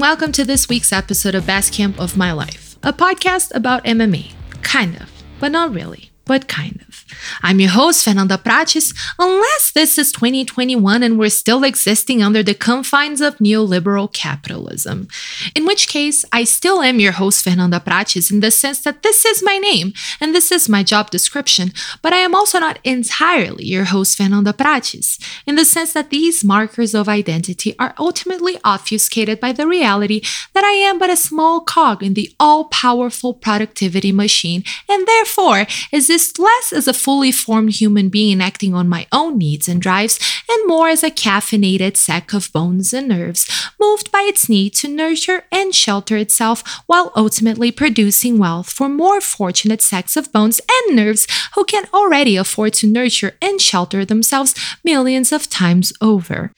Welcome to this week's episode of Best Camp of My Life, a podcast about MMA. Kind of, but not really, but kind of. I'm your host, Fernanda Prates, unless this is 2021 and we're still existing under the confines of neoliberal capitalism. In which case, I still am your host, Fernanda Prates, in the sense that this is my name and this is my job description, but I am also not entirely your host, Fernanda Prates, in the sense that these markers of identity are ultimately obfuscated by the reality that I am but a small cog in the all powerful productivity machine and therefore less as a fully formed human being acting on my own needs and drives, and more as a caffeinated sack of bones and nerves, moved by its need to nurture and shelter itself while ultimately producing wealth for more fortunate sacks of bones and nerves who can already afford to nurture and shelter themselves millions of times over.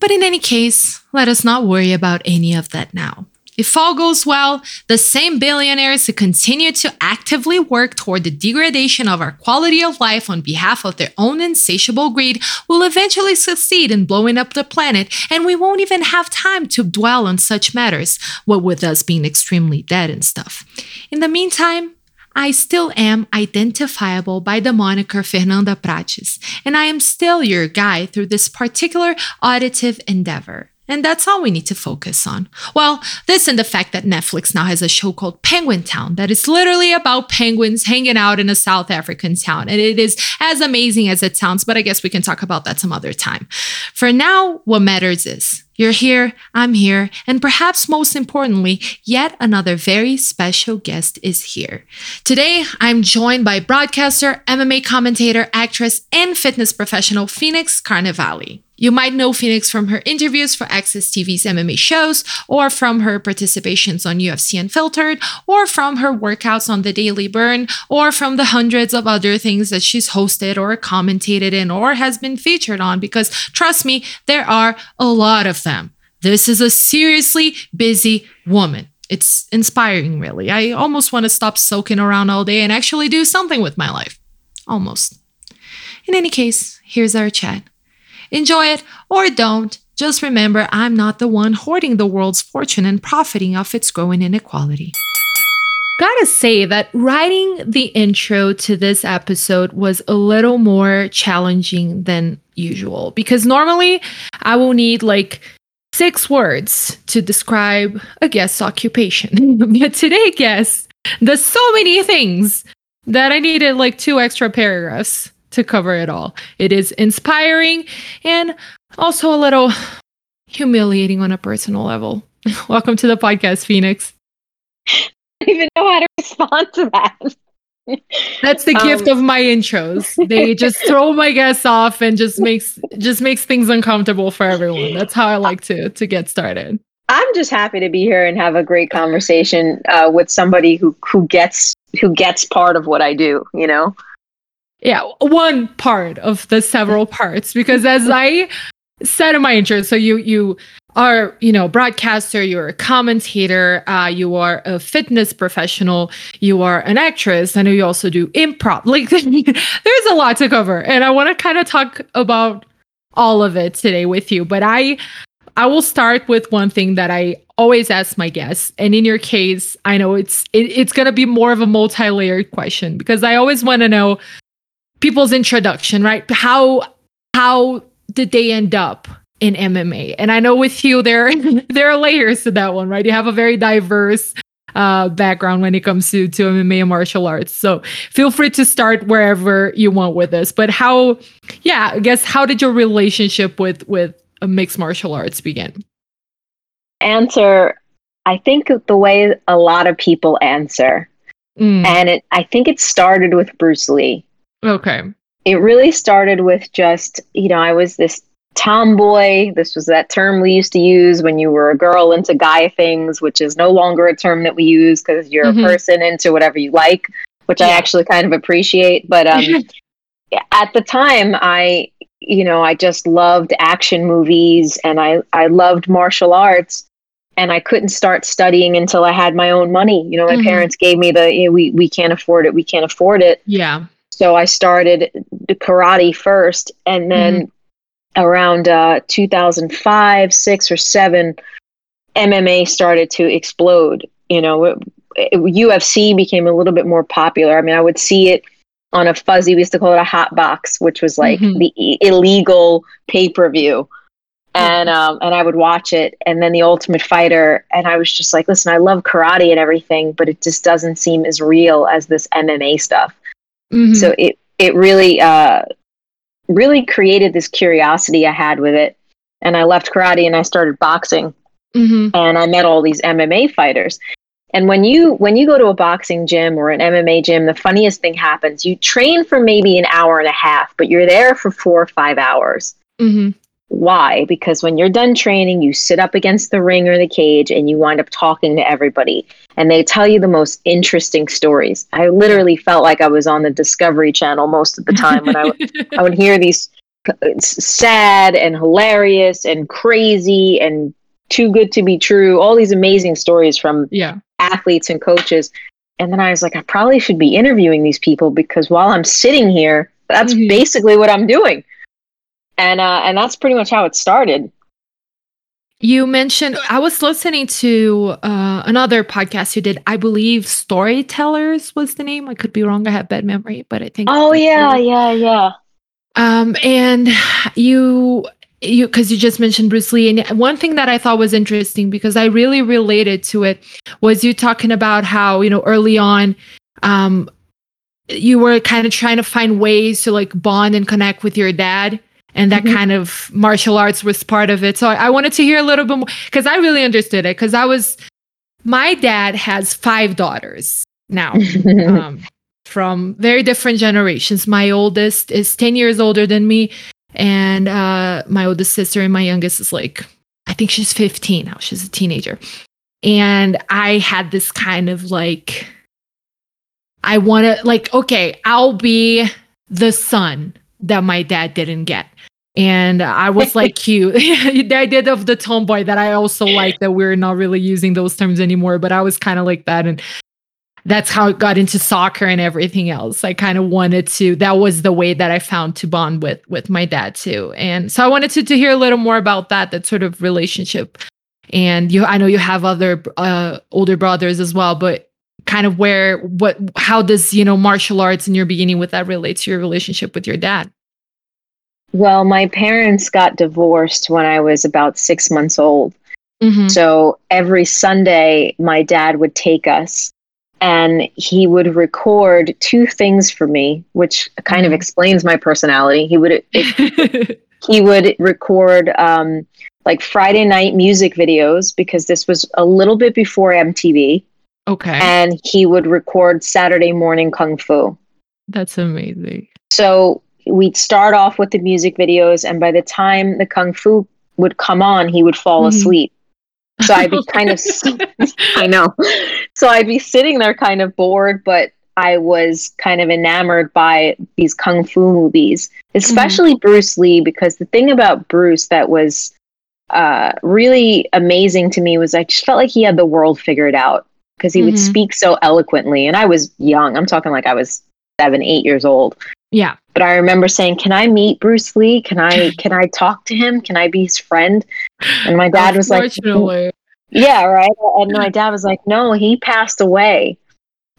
But in any case, let us not worry about any of that now. If all goes well, the same billionaires who continue to actively work toward the degradation of our quality of life on behalf of their own insatiable greed will eventually succeed in blowing up the planet, and we won't even have time to dwell on such matters, what with us being extremely dead and stuff. In the meantime, I still am identifiable by the moniker Fernanda Prates, and I am still your guide through this particular auditive endeavor. And that's all we need to focus on. Well, this and the fact that Netflix now has a show called Penguin Town that is literally about penguins hanging out in a South African town. And it is as amazing as it sounds, but I guess we can talk about that some other time. For now, what matters is you're here, I'm here, and perhaps most importantly, yet another very special guest is here. Today, I'm joined by broadcaster, MMA commentator, actress, and fitness professional Phoenix Carnevale. You might know Phoenix from her interviews for AXS TV's MMA shows, or from her participations on UFC Unfiltered, or from her workouts on The Daily Burn, or from the hundreds of other things that she's hosted or commentated in or has been featured on, because trust me, there are a lot of them. This is a seriously busy woman. It's inspiring, really. I almost want to stop soaking around all day and actually do something with my life. Almost. In any case, here's our chat. Enjoy it or don't. Just remember, I'm not the one hoarding the world's fortune and profiting off its growing inequality. Gotta say that writing the intro to this episode was a little more challenging than usual because normally I will need like six words to describe a guest's occupation. but today, guess, there's so many things that I needed like two extra paragraphs to cover it all. It is inspiring and also a little humiliating on a personal level. Welcome to the podcast, Phoenix. I don't even know how to respond to that. That's the um, gift of my intros. They just throw my guests off and just makes just makes things uncomfortable for everyone. That's how I like to to get started. I'm just happy to be here and have a great conversation uh, with somebody who who gets who gets part of what I do. You know yeah, one part of the several parts because as I said in my intro, so you you are you know broadcaster, you're a commentator, uh, you are a fitness professional, you are an actress. I know you also do improv. Like there's a lot to cover, and I want to kind of talk about all of it today with you. But I I will start with one thing that I always ask my guests, and in your case, I know it's it, it's gonna be more of a multi-layered question because I always want to know people's introduction, right? How how did they end up in MMA? And I know with you there there are layers to that one, right? You have a very diverse uh, background when it comes to to MMA and martial arts. So feel free to start wherever you want with this. But how, yeah, I guess how did your relationship with with mixed martial arts begin? Answer, I think the way a lot of people answer, mm. and it, I think it started with Bruce Lee. Okay. It really started with just you know I was this tomboy. This was that term we used to use when you were a girl into guy things, which is no longer a term that we use because you're mm-hmm. a person into whatever you like, which yeah. I actually kind of appreciate. But um, at the time, I, you know, I just loved action movies and I, I loved martial arts. And I couldn't start studying until I had my own money. You know, my mm-hmm. parents gave me the, you know, we, we can't afford it. We can't afford it. Yeah. So I started karate first. And then mm-hmm around uh, 2005, six or seven, MMA started to explode. You know, it, it, UFC became a little bit more popular. I mean, I would see it on a fuzzy. We used to call it a hot box, which was like mm-hmm. the illegal pay per view. And um, and I would watch it, and then the Ultimate Fighter, and I was just like, listen, I love karate and everything, but it just doesn't seem as real as this MMA stuff. Mm-hmm. So it it really uh, really created this curiosity I had with it. And I left karate and I started boxing. Mm-hmm. And I met all these MMA fighters. And when you when you go to a boxing gym or an MMA gym, the funniest thing happens. You train for maybe an hour and a half, but you're there for four or five hours. Mm-hmm. Why? Because when you're done training, you sit up against the ring or the cage and you wind up talking to everybody. And they tell you the most interesting stories. I literally felt like I was on the Discovery Channel most of the time when I would hear these sad and hilarious and crazy and too good to be true, all these amazing stories from yeah. athletes and coaches. And then I was like, I probably should be interviewing these people because while I'm sitting here, that's mm-hmm. basically what I'm doing and uh, and that's pretty much how it started. You mentioned I was listening to uh, another podcast you did. I believe Storytellers was the name. I could be wrong. I have bad memory, but I think. Oh yeah, yeah, yeah. Um, and you you because you just mentioned Bruce Lee, and one thing that I thought was interesting because I really related to it was you talking about how you know early on, um, you were kind of trying to find ways to like bond and connect with your dad and that mm-hmm. kind of martial arts was part of it. So I, I wanted to hear a little bit more because I really understood it. Because I was, my dad has five daughters now um, from very different generations. My oldest is 10 years older than me, and uh, my oldest sister and my youngest is like, I think she's 15 now. She's a teenager. And I had this kind of like, I want to, like, okay, I'll be the son that my dad didn't get. And I was like you, the idea of the tomboy that I also like that we're not really using those terms anymore, but I was kind of like that. And that's how it got into soccer and everything else. I kind of wanted to, that was the way that I found to bond with, with my dad too. And so I wanted to, to hear a little more about that, that sort of relationship. And you, I know you have other uh, older brothers as well, but kind of where, what, how does, you know, martial arts in your beginning with that relate to your relationship with your dad? Well, my parents got divorced when I was about six months old. Mm-hmm. So every Sunday, my dad would take us and he would record two things for me, which kind mm-hmm. of explains my personality. He would it, he would record um, like Friday night music videos because this was a little bit before MTV. Okay. And he would record Saturday morning kung fu. That's amazing. So we'd start off with the music videos, and by the time the kung fu would come on, he would fall mm-hmm. asleep. So I'd be kind of, I know. So I'd be sitting there kind of bored, but I was kind of enamored by these kung fu movies, especially mm-hmm. Bruce Lee, because the thing about Bruce that was uh, really amazing to me was I just felt like he had the world figured out because he mm-hmm. would speak so eloquently. And I was young. I'm talking like I was seven, eight years old. Yeah. But I remember saying, "Can I meet Bruce Lee? Can I can I talk to him? Can I be his friend?" And my dad was like, "Yeah, right." And my dad was like, "No, he passed away."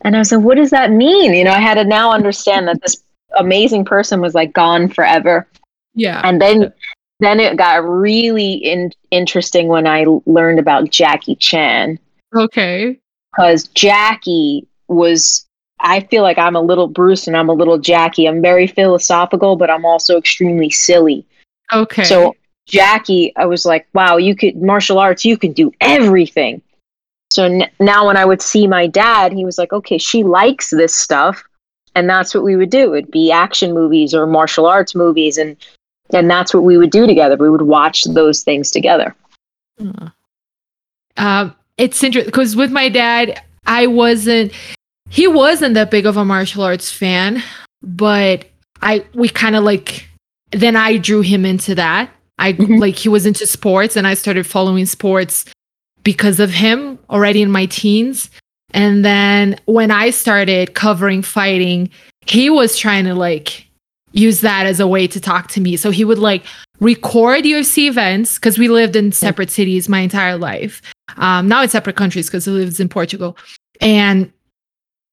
And I was like, "What does that mean?" You know, I had to now understand that this amazing person was like gone forever. Yeah. And then then it got really in- interesting when I learned about Jackie Chan. Okay. Because Jackie was, I feel like I'm a little Bruce and I'm a little Jackie. I'm very philosophical, but I'm also extremely silly. Okay. So Jackie, I was like, wow, you could martial arts, you can do everything. So n- now when I would see my dad, he was like, okay, she likes this stuff. And that's what we would do. It'd be action movies or martial arts movies. And, and that's what we would do together. We would watch those things together. Um, it's interesting because with my dad, I wasn't, he wasn't that big of a martial arts fan, but I, we kind of like, then I drew him into that. I Mhm. like, he was into sports and I started following sports because of him already in my teens. And then when I started covering fighting, he was trying to like use that as a way to talk to me. So he would like record UFC events because we lived in separate cities my entire life. Um, now in separate countries because he lives in Portugal. And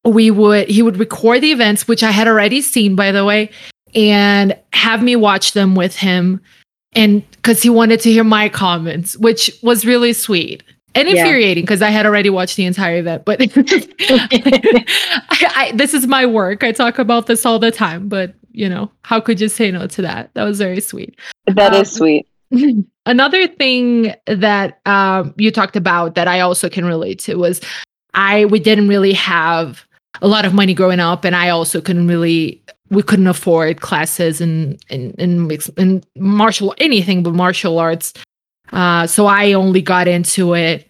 we would he would record the events, which I had already seen, by the way, and have me watch them with him. And because he wanted to hear my comments, which was really sweet and infuriating because I had already watched the entire event. But I, I, this is my work. I talk about this all the time. But you know, how could you say no to that? That was very sweet. That is Um, sweet. Another thing that um, you talked about that I also can relate to was I we didn't really have a lot of money growing up, and I also couldn't really we couldn't afford classes in in, in martial anything but martial arts. Uh, so I only got into it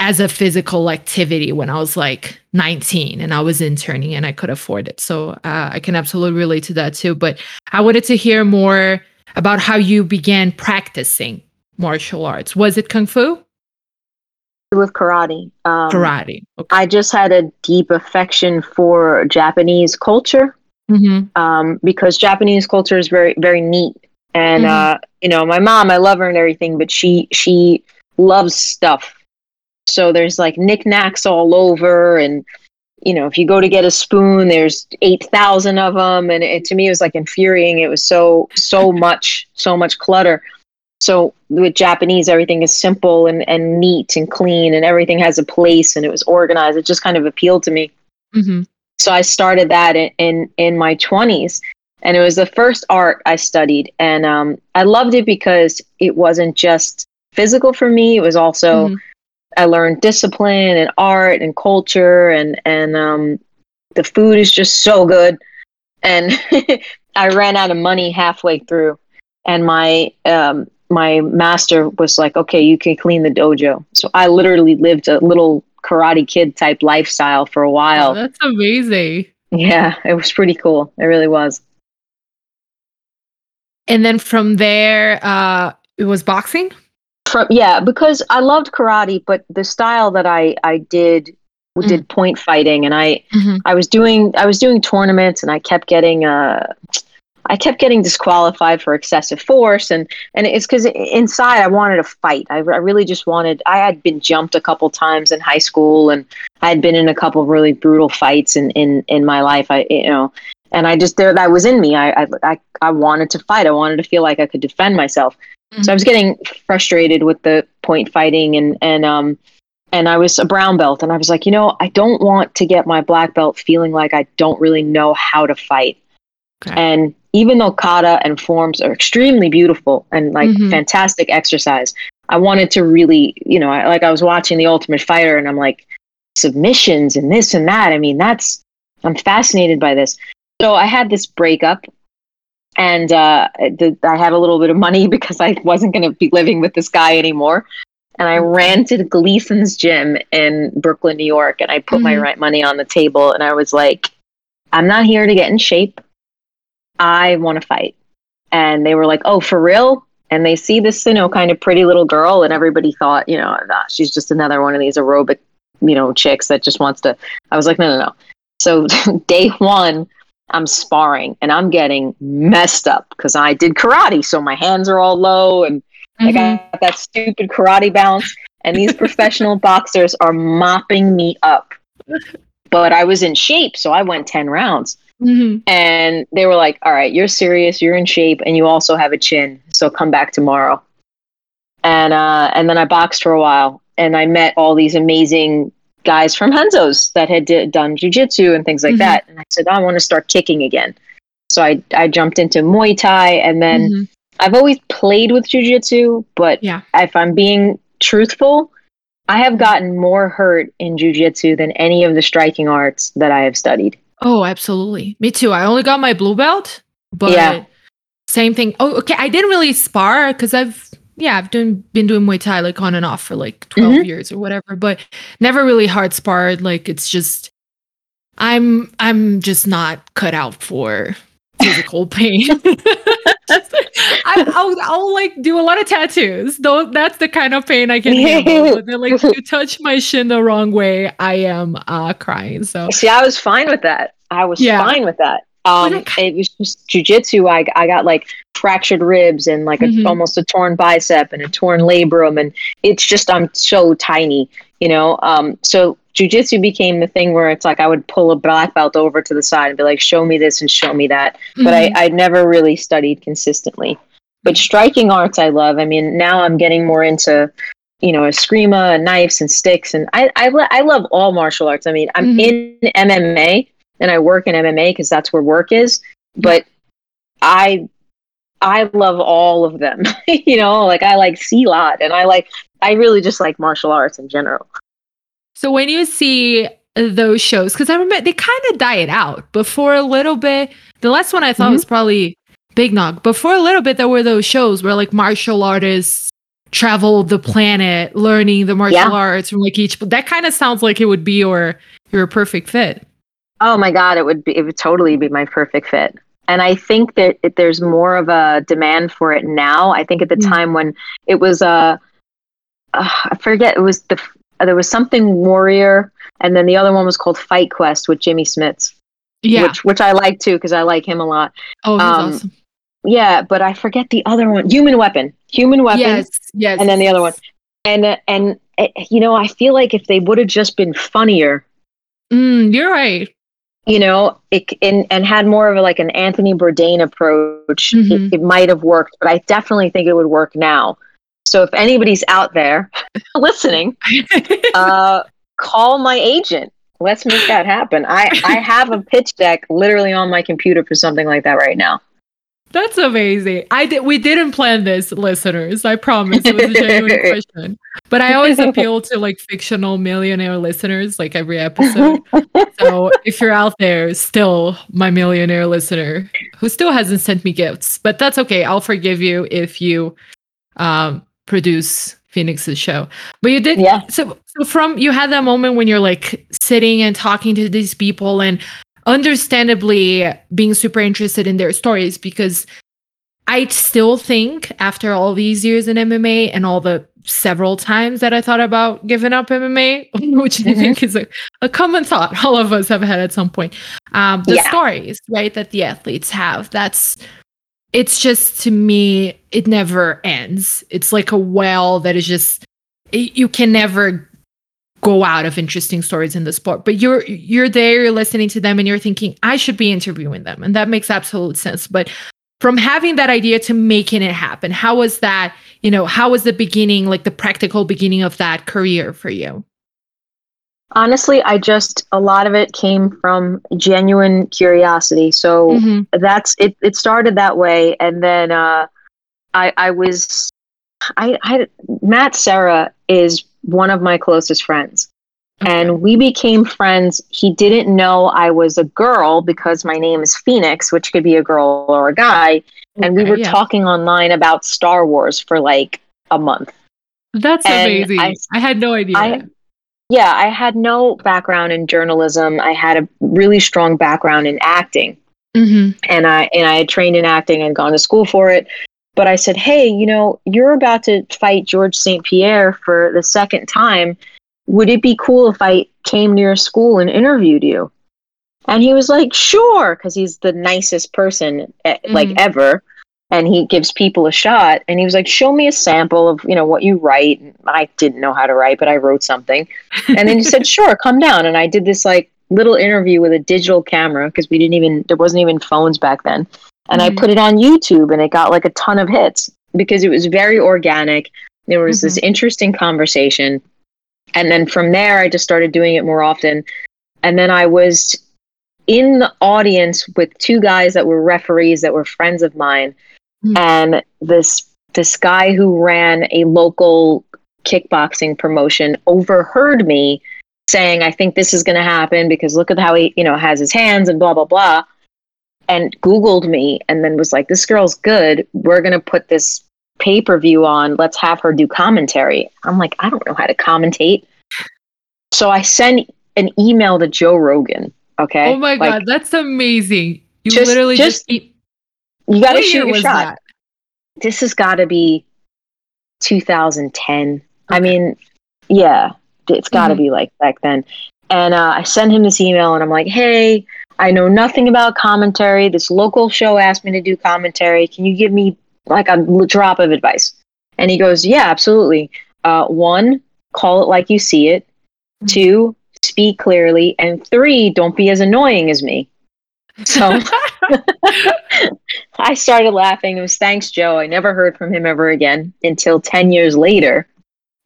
as a physical activity when I was like 19 and I was interning and I could afford it. So uh, I can absolutely relate to that too. But I wanted to hear more about how you began practicing martial arts. Was it kung fu? With karate. Um, Karate. Okay. I just had a deep affection for Japanese culture. Mhm. um, because Japanese culture is very very neat. And Mhm. uh, you know, my mom, I love her and everything, but she she loves stuff. So there's like knickknacks all over, and you know, if you go to get a spoon, there's eight thousand of them, and it to me it was like infuriating. It was so so much so much clutter. So with Japanese, everything is simple and, and neat and clean, and everything has a place, and it was organized. It just kind of appealed to me Mhm. so I started that in in, in my 20s and it was the first art I studied and um, I loved it because it wasn't just physical for me it was also Mhm. I learned discipline and art and culture and and um, the food is just so good and I ran out of money halfway through and my um, my master was like okay you can clean the dojo so I literally lived a little karate kid type lifestyle for a while Oh, that's amazing. yeah, it was pretty cool. It really was. And then from there, uh, it was boxing. From, yeah, because I loved karate, but the style that I I did did point fighting, and I Mhm. I was doing I was doing tournaments, and I kept getting uh I kept getting disqualified for excessive force, and and it's because inside I wanted to fight. I, I really just wanted. I had been jumped a couple times in high school, and I had been in a couple of really brutal fights in in in my life. I you know. And I just there that was in me. I, I I I wanted to fight. I wanted to feel like I could defend myself. So I was getting frustrated with the point fighting and and um and I was a brown belt and I was like, you know, I don't want to get my black belt feeling like I don't really know how to fight. Okay. And even though kata and forms are extremely beautiful and like Mhm. fantastic exercise, I wanted to really, you know, I, like I was watching The Ultimate Fighter and I'm like submissions and this and that. I mean, that's I'm fascinated by this. So I had this breakup and uh, the, I had a little bit of money because I wasn't going to be living with this guy anymore. And I ran to Gleason's gym in Brooklyn, New York, and I put my Mhm. right money on the table. And I was like, I'm not here to get in shape. I want to fight. And they were like, Oh, for real? And they see this, you know, kind of pretty little girl, and everybody thought, you know, "Ah, she's just another one of these aerobic, you know, chicks that just wants to. I was like, no, no, no. So day one, I'm sparring and I'm getting messed up because I did karate. So my hands are all low and I Mhm. got that stupid karate bounce. And these professional boxers are mopping me up. But I was in shape. So I went 10 rounds. Mm-hmm. And they were like, all right, you're serious, you're in shape, and you also have a chin. So come back tomorrow. And uh, and then I boxed for a while and I met all these amazing guys from Renzo's that had d- done jujitsu and things like mm-hmm. that. And I said, I want to start kicking again. So I, I jumped into Muay Thai and then mm-hmm. I've always played with jujitsu, but yeah. if I'm being truthful, I have gotten more hurt in jujitsu than any of the striking arts that I have studied. Oh, absolutely. Me too. I only got my blue belt, but yeah. same thing. Oh, okay. I didn't really spar because I've yeah, I've doing been doing Muay Thai like on and off for like 12 mm-hmm. years or whatever, but never really hard sparred. Like it's just I'm I'm just not cut out for physical pain. I, will I'll like do a lot of tattoos. Though that's the kind of pain I can handle. But then like if you touch my shin the wrong way, I am uh crying. So see, I was fine with that. I was yeah. fine with that. Um, it was just jujitsu. I I got like fractured ribs and like a, mm-hmm. almost a torn bicep and a torn labrum, and it's just I'm so tiny, you know. Um, so jujitsu became the thing where it's like I would pull a black belt over to the side and be like, "Show me this and show me that," mm-hmm. but I I never really studied consistently. But striking arts, I love. I mean, now I'm getting more into you know, eskrima and knives and sticks. And I, I, I love all martial arts. I mean, I'm mm-hmm. in MMA, and I work in MMA because that's where work is. But I I love all of them. you know, like I like Silat and I like I really just like martial arts in general. So when you see those shows, because I remember they kind of died out before a little bit. The last one I thought mm-hmm. was probably Big Nog. Before a little bit, there were those shows where like martial artists travel the planet learning the martial yeah. arts from like each. But That kind of sounds like it would be your your perfect fit. Oh my god, it would be it would totally be my perfect fit. And I think that it, there's more of a demand for it now. I think at the mm. time when it was uh, uh, I forget it was the uh, there was something Warrior, and then the other one was called Fight Quest with Jimmy Smith. Yeah, which which I like too because I like him a lot. Oh, he's um, awesome. Yeah, but I forget the other one. Human Weapon. Human Weapon. Yes, yes. And then the other one. And and uh, you know, I feel like if they would have just been funnier. Mm, you're right you know, it, and, and had more of a, like an Anthony Bourdain approach, mm-hmm. it, it might have worked, but I definitely think it would work now. So if anybody's out there listening, uh, call my agent. Let's make that happen. I, I have a pitch deck literally on my computer for something like that right now. That's amazing. I did. We didn't plan this, listeners. I promise it was a genuine question. But I always appeal to like fictional millionaire listeners, like every episode. so if you're out there, still my millionaire listener who still hasn't sent me gifts, but that's okay. I'll forgive you if you um, produce Phoenix's show. But you did. Yeah. So, so from you had that moment when you're like sitting and talking to these people and understandably being super interested in their stories because I still think after all these years in MMA and all the several times that I thought about giving up MMA, which mm-hmm. I think is a, a, common thought all of us have had at some point. Um, the yeah. stories, right, that the athletes have, that's it's just to me, it never ends. It's like a well that is just it, you can never go out of interesting stories in the sport but you're you're there you're listening to them and you're thinking i should be interviewing them and that makes absolute sense but from having that idea to making it happen how was that you know how was the beginning like the practical beginning of that career for you honestly i just a lot of it came from genuine curiosity so mm-hmm. that's it it started that way and then uh i i was i i matt serra is one of my closest friends. Okay. And we became friends. He didn't know I was a girl because my name is Phoenix, which could be a girl or a guy. Okay, and we were yeah. talking online about Star Wars for like a month. That's and amazing. I, I, had no idea. I, yeah, I had no background in journalism. I had a really strong background in acting. Mm-hmm. And I and I had trained in acting and gone to school for it. But I said, hey, you know, you're about to fight George St. Pierre for the second time. Would it be cool if I came near school and interviewed you? And he was like, sure, because he's the nicest person mm-hmm. like ever. And he gives people a shot. And he was like, show me a sample of, you know, what you write. I didn't know how to write, but I wrote something. And then he said, sure, come down. And I did this like little interview with a digital camera because we didn't even there wasn't even phones back then. And Mhm. I put it on YouTube and it got like a ton of hits because it was very organic. There was this interesting conversation. And then from there I just started doing it more often. And then I was in the audience with two guys that were referees that were friends of mine. Mhm. And this this guy who ran a local kickboxing promotion overheard me saying, I think this is going to happen because look at how he, you know, has his hands and blah, blah, blah. And Googled me and then was like, this girl's good. We're going to put this pay per view on. Let's have her do commentary. I'm like, I don't know how to commentate. So I sent an email to Joe Rogan. Okay. Oh my Like, god, that's amazing. You Just- literally just, just- keep- You got to shoot your shot. that? This has got to be 2010. I mean, yeah, it's got to Mhm. be like back then. And uh, I send him this email and I'm like, hey, I know nothing about commentary. This local show asked me to do commentary. Can you give me like a drop of advice? And he goes, yeah, absolutely. Uh, one, call it like you see it. Mhm. Two, speak clearly. And three, don't be as annoying as me. So I started laughing. It was thanks, Joe. I never heard from him ever again until 10 years later,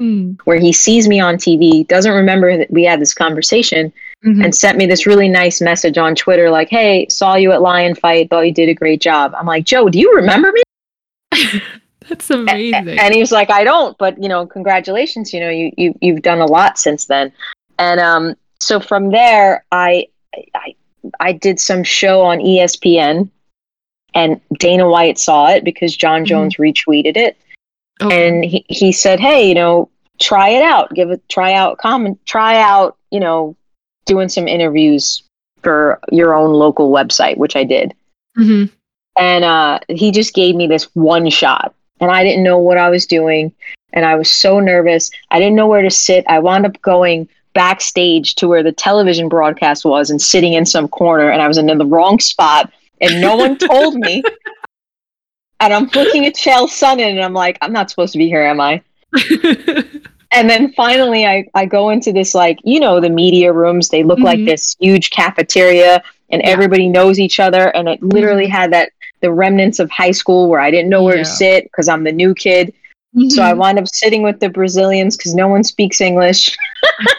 Mm, where he sees me on TV, doesn't remember that we had this conversation, mhm. and sent me this really nice message on Twitter like, Hey, saw you at Lion Fight, thought you did a great job. I'm like, Joe, do you remember me? That's amazing. And he was like, I don't, but you know, congratulations. You know, you, you you've done a lot since then. And um, so from there, I I I did some show on ESPN, and Dana White saw it because Jon Mhm. Jones retweeted it, Okay. and he, he said, Hey, you know, try it out, give it try out comment, try out, you know, doing some interviews for your own local website, which I did. Mhm. and uh, he just gave me this one shot. And i didn't know what i was doing. And i was so nervous. I didn't know where to sit. I wound up going backstage to where the television broadcast was and sitting in some corner and i was in the wrong spot and no one told me and i'm looking at Chael Sonnen and i'm like i'm not supposed to be here am i and then finally I, I go into this like you know the media rooms they look like Mhm. this huge cafeteria and Yeah. everybody knows each other and it literally had that the remnants of high school where i didn't know where Yeah. to sit because i'm the new kid so i Mhm. wind up sitting with the brazilians because no one speaks english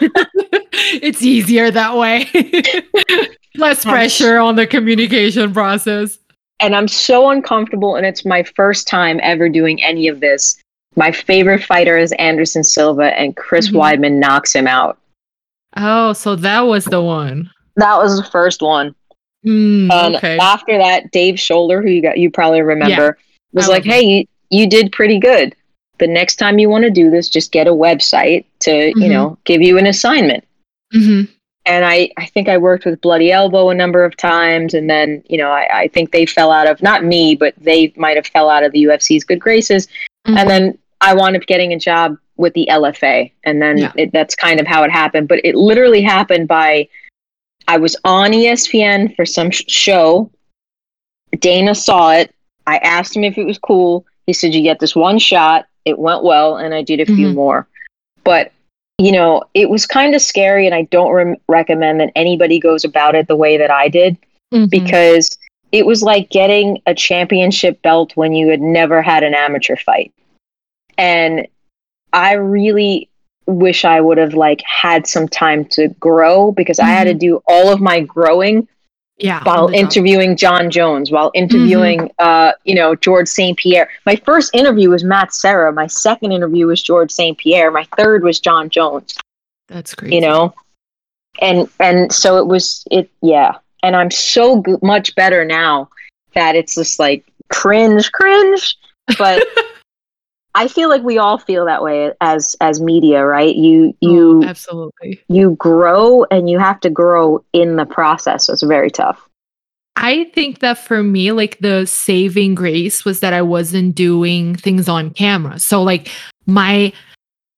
it's easier that way. Less pressure on the communication process. and i'm so uncomfortable and it's my first time ever doing any of this my favorite fighter is anderson silva and chris Mhm. weidman knocks him out Oh, so that was the one. that was the first one Mm, And okay. after that, Dave Sholler, who you got, you probably remember, was I like, "Hey, you, you did pretty good. The next time you want to do this, just get a website to, Mhm. you know, give you an assignment." hmm And I, I think I worked with Bloody Elbow a number of times, and then, you know, I, I think they fell out of not me, but they might have fell out of the UFC's good graces. Mm-hmm. And then I wound up getting a job with the LFA, and then Yeah. it, that's kind of how it happened. But it literally happened by I was on ESPN for some sh- show. Dana saw it. I asked him if it was cool. He said, "You get this one shot. It went well, and I did a few Mhm. more." But you know, it was kind of scary, and I don't rem- recommend that anybody goes about it the way that I did Mhm. because it was like getting a championship belt when you had never had an amateur fight. And I really wish I would have like had some time to grow because I had to do all of my growing yeah. while interviewing Jon Jones, while interviewing uh, you know, George St. Pierre. My first interview was Matt Serra, my second interview was George St. Pierre, my third was Jon Jones That's great. you know and and so it was it yeah and i'm so g- much better now that it's just like cringe cringe but i feel like we all feel that way as as media right you you Oh, absolutely. you grow and you have to grow in the process so it's very tough I think that for me, like the saving grace was that I wasn't doing things on camera. So like my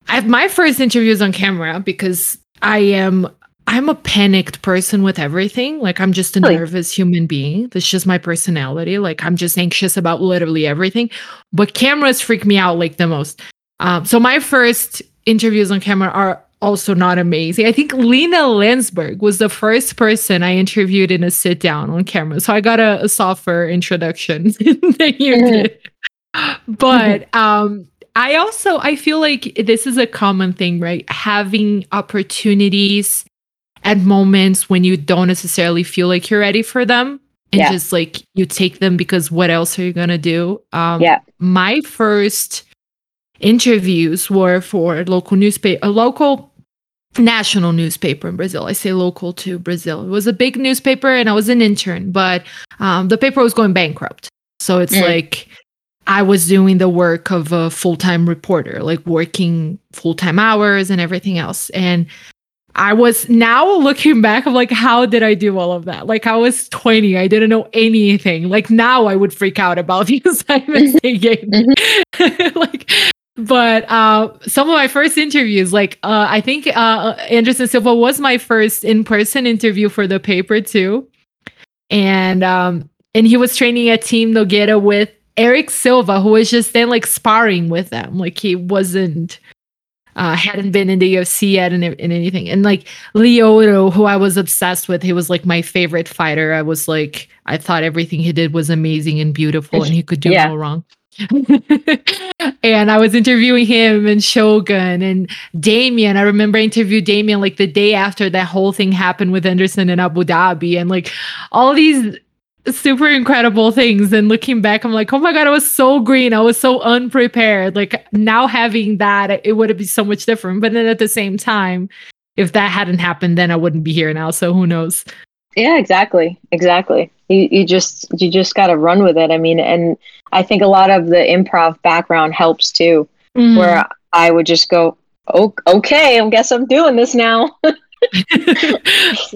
I have my first interviews on camera because I am I'm a panicked person with everything. Like I'm just a Really? nervous human being. That's just my personality. Like I'm just anxious about literally everything. But cameras freak me out like the most. Um, so my first interviews on camera are also not amazing. I think Lina Länsberg was the first person I interviewed in a sit down on camera. So I got a, a softer introduction than you mm-hmm. did. But um I also I feel like this is a common thing, right? Having opportunities at moments when you don't necessarily feel like you're ready for them and yeah. just like you take them because what else are you going to do? Um yeah. my first interviews were for local newspaper a local national newspaper in Brazil. I say local to Brazil. It was a big newspaper and I was an intern, but um, the paper was going bankrupt. So it's mm. like I was doing the work of a full time reporter, like working full time hours and everything else. And I was now looking back, I'm like, how did I do all of that? Like, I was 20, I didn't know anything. Like, now I would freak out about the assignments they gave me. Mm-hmm. like, but uh, some of my first interviews, like, uh, I think uh, Anderson Silva was my first in person interview for the paper, too. And, um, and he was training a Team Nogueira with Erick Silva, who was just then like sparring with them, like he wasn't uh, hadn't been in the UFC yet and in anything. And like Lyoto, who I was obsessed with, he was like my favorite fighter. I was like, I thought everything he did was amazing and beautiful, and he could do yeah. no wrong. and I was interviewing him and Shogun and Demian. I remember I interviewed Demian like the day after that whole thing happened with Anderson in Abu Dhabi, and like all these super incredible things. And looking back i'm like oh my god i was so green. I was so unprepared. Like now having that it would have been so much different. But then at the same time if that hadn't happened then i wouldn't be here now. So who knows? Yeah exactly. Exactly. You, you just you just got to run with it. I mean and i think a lot of the improv background helps too mm-hmm. where i would just go oh, okay i guess i'm doing this now.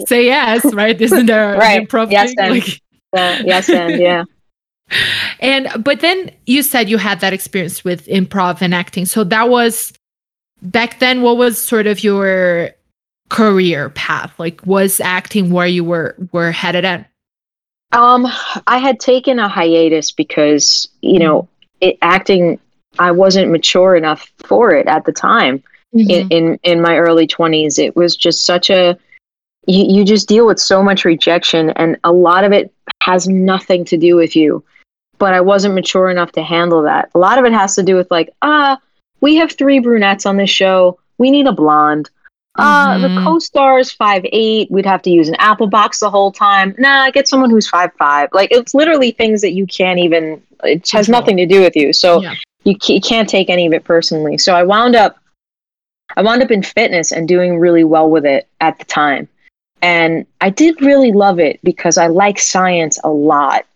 Say yes right? Isn't there right. improv yes, like, yes and yeah. And but then you said you had that experience with improv and acting. So that was back then what was sort of your career path? Like was acting where you were were headed at? Um i had taken a hiatus because you know it, acting i wasn't mature enough for it at the time. Mm-hmm. in, in in my early 20s it was just such a you, you just deal with so much rejection and a lot of it has nothing to do with you but i wasn't mature enough to handle that. A lot of it has to do with like ah we have three brunettes on this show. We need a blonde. Uh mm-hmm. the co-star is five eight. We'd have to use an apple box the whole time. Nah get someone who's five five. Like it's literally things that you can't even it has nothing to do with you. So yeah. you, you can't take any of it personally. So i wound up i wound up in fitness and doing really well with it at the time and I did really love it because I like science a lot.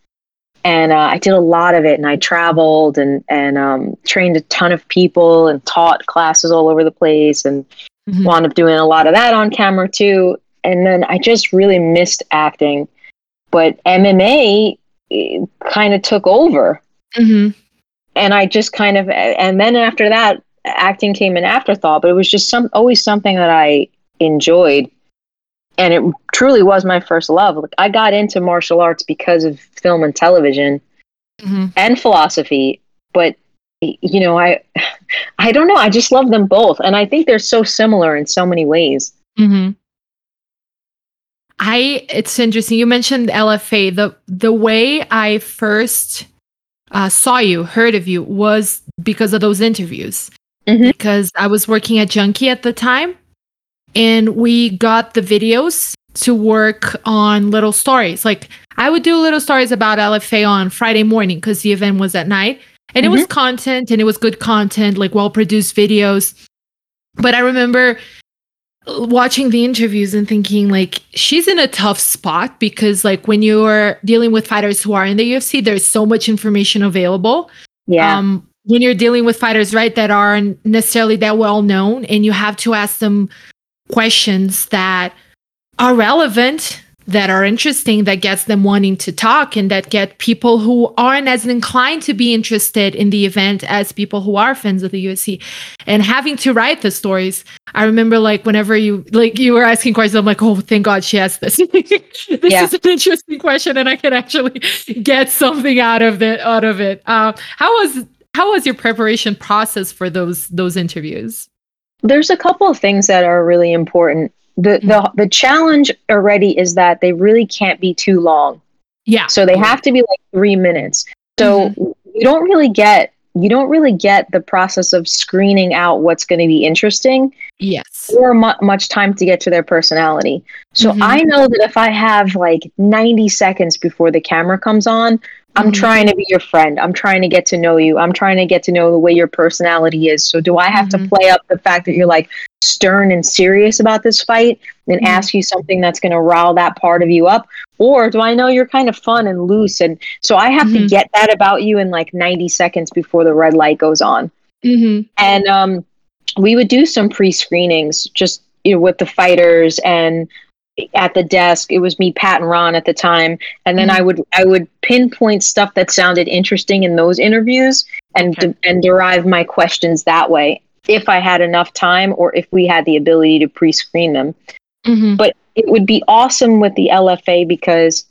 And uh, I did a lot of it, and I traveled and and um, trained a ton of people and taught classes all over the place, and mm-hmm. wound up doing a lot of that on camera too. And then I just really missed acting, but MMA kind of took over, mm-hmm. and I just kind of and then after that, acting came an afterthought. But it was just some always something that I enjoyed and it truly was my first love. Like I got into martial arts because of film and television mm-hmm. and philosophy, but you know, I I don't know, I just love them both and I think they're so similar in so many ways. hmm I it's interesting you mentioned LFA. The the way I first uh, saw you, heard of you was because of those interviews. Mm-hmm. Because I was working at Junkie at the time and we got the videos to work on little stories. Like I would do little stories about LFA on Friday morning because the event was at night. And mm-hmm. it was mm-hmm. content and it was good content, like well produced videos. But I remember watching the interviews and thinking like she's in a tough spot because like when you're dealing with fighters who are in the UFC, there's so much information available. Yeah. Um, when you're dealing with fighters, right, that aren't necessarily that well known and you have to ask them questions that are relevant that are interesting that gets them wanting to talk and that get people who aren't as inclined to be interested in the event as people who are fans of the UFC and having to write the stories. I remember like whenever you like you were asking questions, I'm like, oh thank God she asked this. this yeah. is an interesting question and I can actually get something out of it out of it. Uh, how was how was your preparation process for those those interviews? There's a couple of things that are really important. The, the Mm-hmm. the challenge already is that they really can't be too long. Yeah. So they have to be like three minutes. So Mm-hmm. you don't really get you don't really get the process of screening out what's going to be interesting Yes. or mu- much time to get to their personality. So Mhm. I know that if I have like 90 seconds before the camera comes on, I'm Mhm. trying to be your friend. I'm trying to get to know you. I'm trying to get to know the way your personality is. So do I have Mhm. to play up the fact that you're like stern and serious about this fight and Mhm. ask you something that's going to rile that part of you up? Or do I know you're kind of fun and loose and so I have to Mhm. get that about you in like 90 seconds before the red light goes on Mm-hmm. and um, we would do some pre-screenings just you know with the fighters and at the desk it was me pat and ron at the time and then Mhm. i would i would pinpoint stuff that sounded interesting in those interviews and Okay. de- and derive my questions that way if i had enough time or if we had the ability to pre-screen them Mm-hmm. but it would be awesome with the LFA because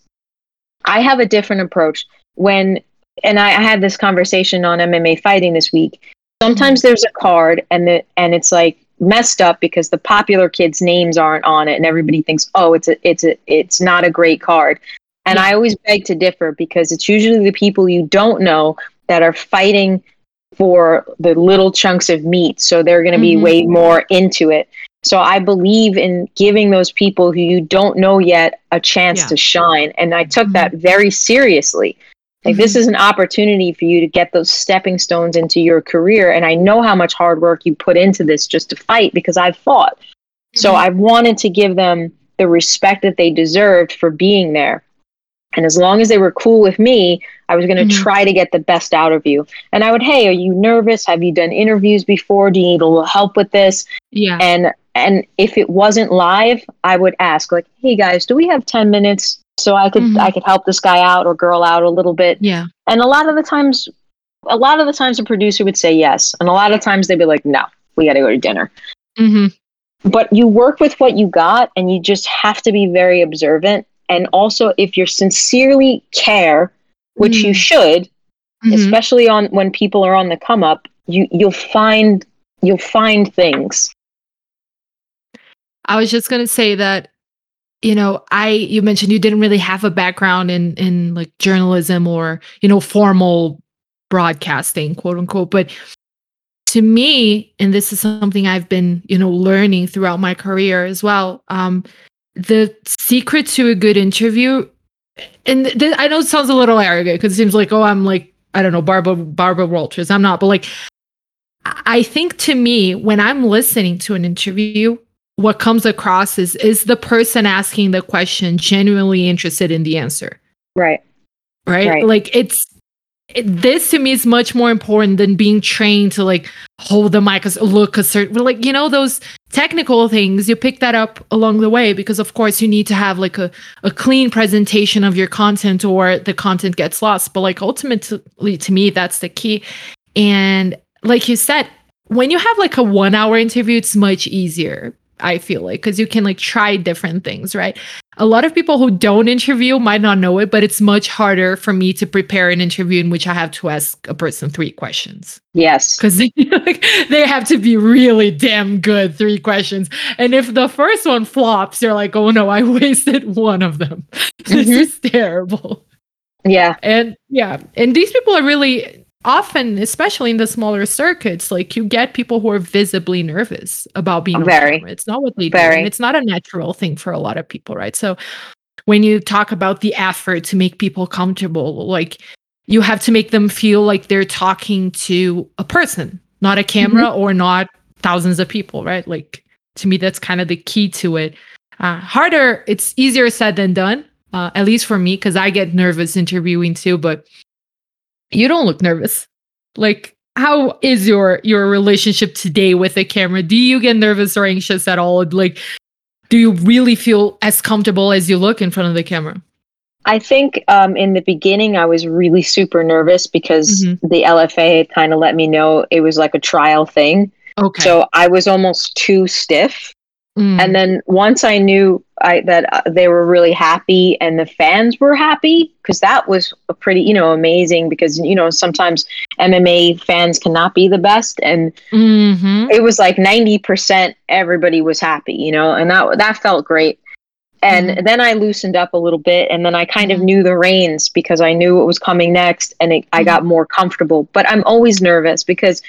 I have a different approach. When and I, I had this conversation on MMA fighting this week. Sometimes there's a card and the and it's like messed up because the popular kids' names aren't on it and everybody thinks, oh, it's a it's a it's not a great card. And I always beg to differ because it's usually the people you don't know that are fighting for the little chunks of meat. So they're going to be Mhm. way more into it. So I believe in giving those people who you don't know yet a chance Yeah. to shine. And I took Mhm. that very seriously. Like this is an opportunity for you to get those stepping stones into your career. And I know how much hard work you put into this just to fight because I've fought. So Mhm. I wanted to give them the respect that they deserved for being there. And as long as they were cool with me, I was going to Mhm. try to get the best out of you. And I would, hey, are you nervous? Have you done interviews before? Do you need a little help with this? Yeah. And and if it wasn't live, I would ask like, "Hey guys, do we have 10 minutes so I could Mhm. I could help this guy out or girl out a little bit?" Yeah. And a lot of the times a lot of the times the producer would say yes, and a lot of times they'd be like, "No, we got to go to dinner." Mm-hmm. But you work with what you got and you just have to be very observant and also if you sincerely care, which you Mm. should, Mhm. especially on when people are on the come up, you you'll find you'll find things. I was just gonna say that, you know, I you mentioned you didn't really have a background in in like journalism or you know formal broadcasting, quote unquote. But to me, and this is something I've been you know learning throughout my career as well. Um, the secret to a good interview, and th- I know it sounds a little arrogant because it seems like oh I'm like I don't know Barbara Barbara Walters. I'm not, but like I think to me when I'm listening to an interview what comes across is is the person asking the question genuinely interested in the answer? Right. right, Right. like it's it, this to me is much more important than being trained to like hold the mic as look a certain like you know those technical things you pick that up along the way because of course you need to have like a, a clean presentation of your content or the content gets lost. But like ultimately to me that's the key. And like you said when you have like a one hour interview it's much easier I feel like because you can like try different things, right? A lot of people who don't interview might not know it, but it's much harder for me to prepare an interview in which I have to ask a person three questions Yes. because they, like, they have to be really damn good three questions. And if the first one flops, you're like, oh no, I wasted one of them. this Mhm. is terrible. Yeah. And yeah, and these people are really often, especially in the smaller circuits, like you get people who are visibly nervous about being on Very. It's not what they do, Very. and it's not a natural thing for a lot of people, right? So when you talk about the effort to make people comfortable, like you have to make them feel like they're talking to a person, not a camera or not thousands of people, right? Like to me, that's kind of the key to it. Uh, harder, it's easier said than done, uh, at least for me, because I get nervous interviewing too. But you don't look nervous. Like, how is your your relationship today with the camera? Do you get nervous or anxious at all? Like, do you really feel as comfortable as you look in front of the camera? I think um, in the beginning I was really super nervous because Mhm. the LFA kind of let me know it was like a trial thing. Okay. So I was almost too stiff. Mm. And then once I knew I, that uh, they were really happy and the fans were happy, because that was a pretty, you know, amazing. Because you know sometimes MMA fans cannot be the best, and mm-hmm. it was like ninety percent everybody was happy, you know, and that that felt great. And mm-hmm. then I loosened up a little bit, and then I kind of mm-hmm. knew the reins because I knew what was coming next, and it, I got mm-hmm. more comfortable. But I'm always nervous because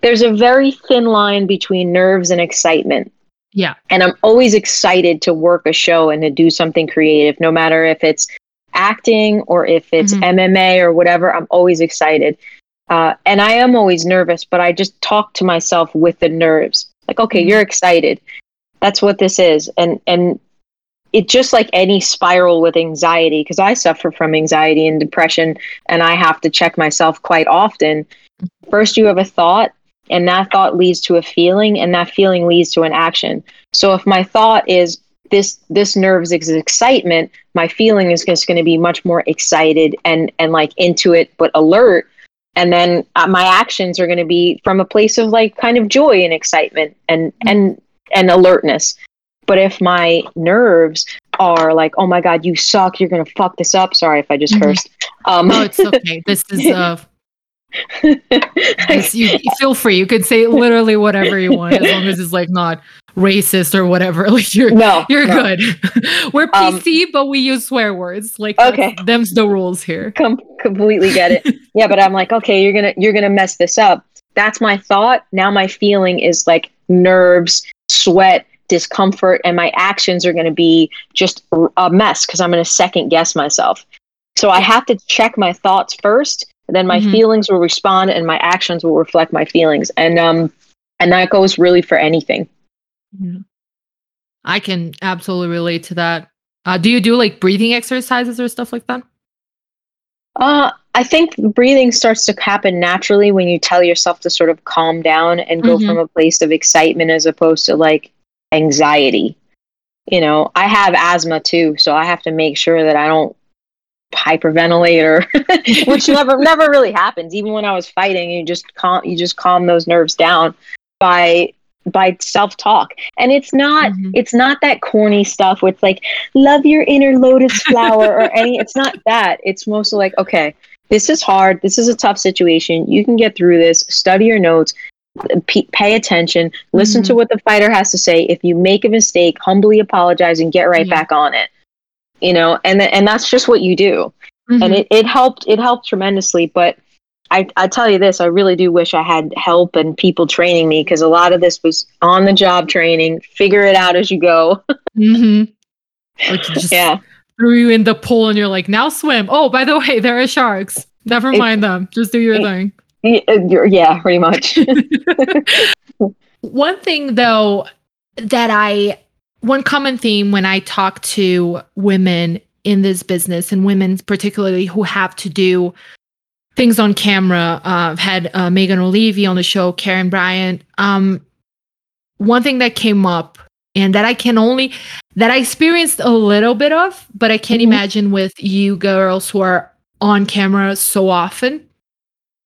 there's a very thin line between nerves and excitement yeah. And I'm always excited to work a show and to do something creative, no matter if it's acting or if it's mm-hmm. MMA or whatever. I'm always excited. Uh, and I am always nervous, but I just talk to myself with the nerves. Like, okay, mm-hmm. you're excited. That's what this is. And, and, it just like any spiral with anxiety because I suffer from anxiety and depression and I have to check myself quite often. First, you have a thought, and that thought leads to a feeling and that feeling leads to an action. So if my thought is this this nerves is excitement my feeling is just going to be much more excited and and like into it but alert. And then uh, my actions are going to be from a place of like kind of joy and excitement and mm-hmm. and and alertness. But if my nerves are like oh my god you suck you're going to fuck this up. Sorry if i just mm-hmm. cursed. Um no it's okay. This is uh yes, you, feel free. You can say literally whatever you want as long as it's like not racist or whatever. Like you're no, you're no. good. We're PC, um, but we use swear words. Like okay, them's the rules here. Com- completely get it. yeah, but I'm like, okay, you're gonna you're gonna mess this up. That's my thought. Now my feeling is like nerves, sweat, discomfort, and my actions are gonna be just a mess because I'm gonna second guess myself. So I have to check my thoughts first then my mm-hmm. feelings will respond and my actions will reflect my feelings and um and that goes really for anything yeah. i can absolutely relate to that uh, do you do like breathing exercises or stuff like that uh i think breathing starts to happen naturally when you tell yourself to sort of calm down and go mm-hmm. from a place of excitement as opposed to like anxiety you know i have asthma too so i have to make sure that i don't hyperventilate or which never never really happens. Even when i was fighting you just calm you just calm those nerves down by by self-talk. And it's not mm-hmm. it's not that corny stuff with like love your inner lotus flower or any it's not that. It's mostly like okay this is hard. This is a tough situation. You can get through this. Study your notes. P- pay attention. Listen mm-hmm. to what the fighter has to say. If you make a mistake humbly apologize and get right yeah. back on it you know and and that's just what you do mm-hmm. and it, it helped it helped tremendously but I, I tell you this, I really do wish I had help and people training me because a lot of this was on the job training. Figure it out as you go. mm-hmm. Like just yeah. threw you in the pool and you're like, now swim. Oh, by the way, there are sharks. Never mind it, them. Just do your it, thing. Yeah, pretty much. One thing though that I one common theme when I talk to women in this business and women particularly who have to do things on camera. Uh, I've had uh, Megan Olivi on the show, Karyn Bryant. Um, one thing that came up and that I can only that I experienced a little bit of, but I can't mm-hmm. imagine with you girls who are on camera so often.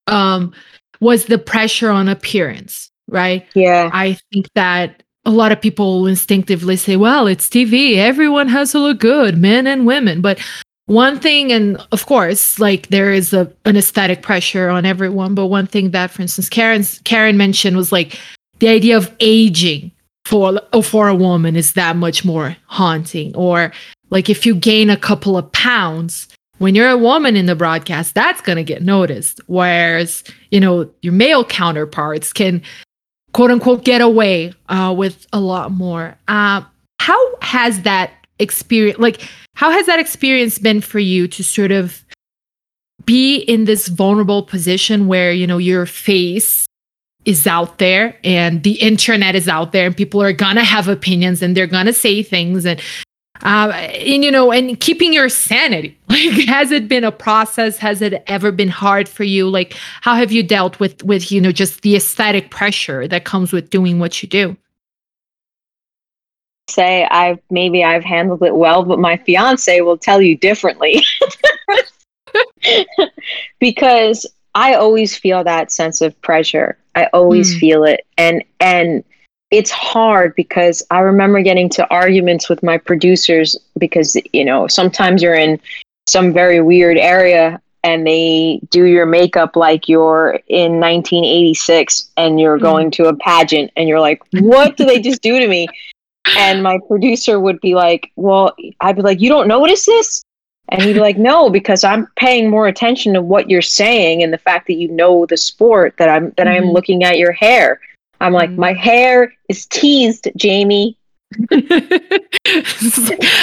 Um, was the pressure on appearance, right? Yeah. I think that a lot of people instinctively say, well, it's TV. Everyone has to look good, men and women. But one thing, and of course, like there is a, an aesthetic pressure on everyone. But one thing that, for instance, Karyn's, Karyn mentioned was like the idea of aging for, for a woman is that much more haunting. Or like if you gain a couple of pounds, when you're a woman in the broadcast, that's going to get noticed. Whereas, you know, your male counterparts can quote unquote get away uh, with a lot more. Uh, how has that experience, like, how has that experience been for you to sort of be in this vulnerable position where, you know, your face is out there and the internet is out there and people are gonna have opinions and they're gonna say things and uh, and you know and keeping your sanity. Like has it been a process? Has it ever been hard for you? Like how have you dealt with with you know just the aesthetic pressure that comes with doing what you do? Say i've maybe i've handled it well but my fiance will tell you differently. Because i always feel that sense of pressure. I always mm. feel it. And and it's hard because I remember getting to arguments with my producers because you know sometimes you're in some very weird area and they do your makeup like you're in 1986 and you're mm-hmm. going to a pageant and you're like what do they just do to me and my producer would be like well i'd be like you don't notice this and he'd be like no because i'm paying more attention to what you're saying and the fact that you know the sport that i'm that mm-hmm. i'm looking at your hair i'm like mm-hmm. my hair is teased jamie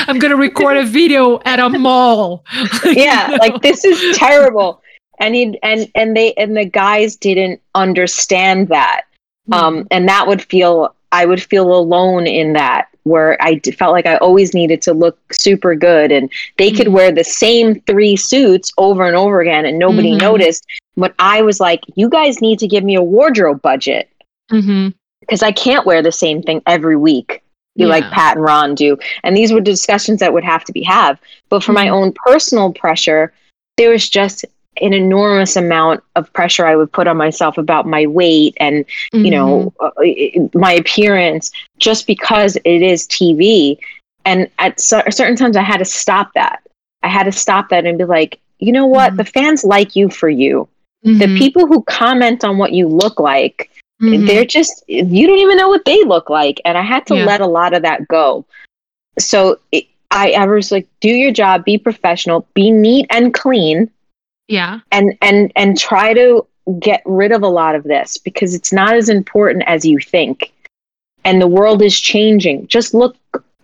I'm gonna record a video at a mall. yeah, like this is terrible. And he and and they and the guys didn't understand that. Mm-hmm. Um, and that would feel I would feel alone in that where I felt like I always needed to look super good and they mm-hmm. could wear the same three suits over and over again and nobody mm-hmm. noticed. But I was like, you guys need to give me a wardrobe budget because mm-hmm. I can't wear the same thing every week you yeah. like Pat and Ron do. And these were discussions that would have to be have. But for mm-hmm. my own personal pressure, there was just an enormous amount of pressure I would put on myself about my weight and mm-hmm. you know mm-hmm. uh, my appearance just because it is TV. And at so- certain times, I had to stop that. I had to stop that and be like, you know what? Mm-hmm. The fans like you for you. The mm-hmm. people who comment on what you look like Mm-hmm. They're just, you don't even know what they look like. And I had to yeah. let a lot of that go. So it, I, I was like, do your job, be professional, be neat and clean. Yeah. And, and, and try to get rid of a lot of this because it's not as important as you think. And the world is changing. Just look,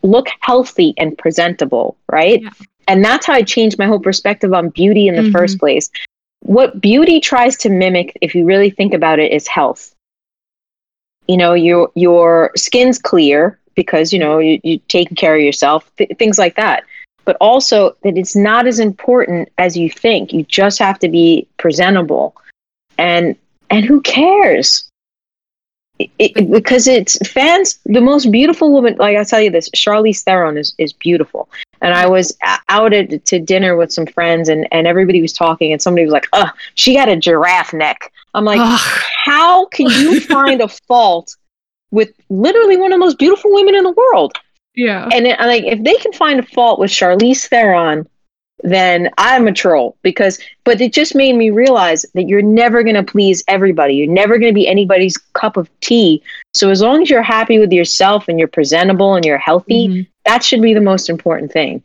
look healthy and presentable, right? Yeah. And that's how I changed my whole perspective on beauty in the mm-hmm. first place. What beauty tries to mimic, if you really think about it, is health you know your your skin's clear because you know you, you taking care of yourself th- things like that. But also that it's not as important as you think. You just have to be presentable. And and who cares? It, it, because it's fans the most beautiful woman like i tell you this charlize theron is, is beautiful. And i was out at, to dinner with some friends and, and everybody was talking and somebody was like oh she got a giraffe neck I'm like, Ugh. how can you find a fault with literally one of the most beautiful women in the world? Yeah. And it, like, if they can find a fault with Charlize Theron, then I'm a troll because, but it just made me realize that you're never going to please everybody. You're never going to be anybody's cup of tea. So as long as you're happy with yourself and you're presentable and you're healthy, mm-hmm. that should be the most important thing.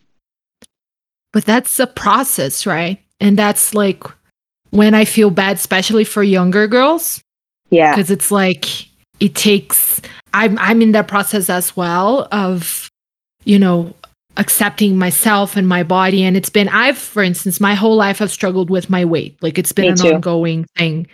But that's a process, right? And that's like when I feel bad, especially for younger girls. Yeah. Because it's like it takes I'm I'm in that process as well of, you know, accepting myself and my body. And it's been I've, for instance, my whole life I've struggled with my weight. Like it's been Me an too. ongoing thing.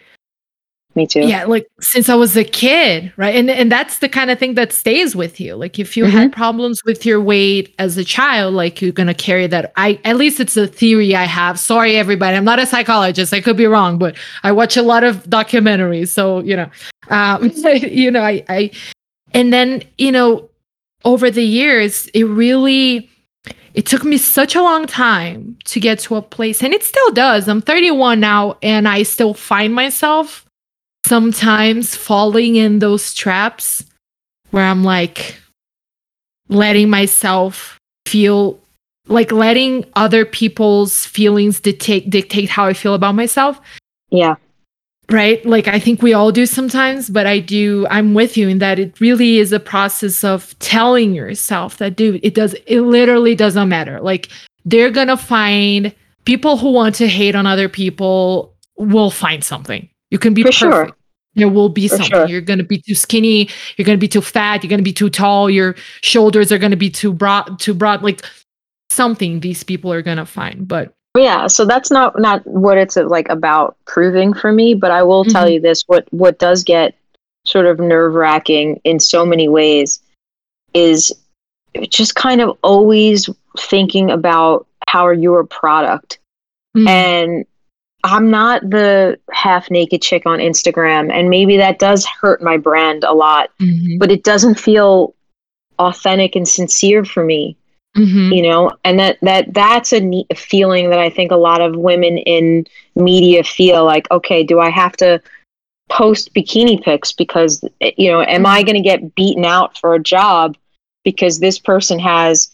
Me too. Yeah, like since I was a kid, right? And and that's the kind of thing that stays with you. Like if you mm-hmm. had problems with your weight as a child, like you're gonna carry that. I at least it's a theory I have. Sorry, everybody. I'm not a psychologist. I could be wrong, but I watch a lot of documentaries. So, you know, um, you know, I I and then, you know, over the years, it really it took me such a long time to get to a place and it still does i'm 31 now and i still find myself sometimes falling in those traps where I'm like letting myself feel like letting other people's feelings dictate dictate how I feel about myself. Yeah. Right? Like I think we all do sometimes, but I do I'm with you in that it really is a process of telling yourself that dude, it does it literally doesn't matter. Like they're going to find people who want to hate on other people will find something. You can be For perfect. Sure. There will be something. Sure. You're going to be too skinny. You're going to be too fat. You're going to be too tall. Your shoulders are going to be too broad. Too broad. Like something these people are going to find. But yeah, so that's not not what it's like about proving for me. But I will mm-hmm. tell you this: what what does get sort of nerve wracking in so many ways is just kind of always thinking about how are a product mm-hmm. and I'm not the half naked chick on Instagram, and maybe that does hurt my brand a lot, mm-hmm. but it doesn't feel authentic and sincere for me. Mm-hmm. You know, and that that that's a neat feeling that I think a lot of women in media feel like, okay, do I have to post bikini pics because you know am i going to get beaten out for a job because this person has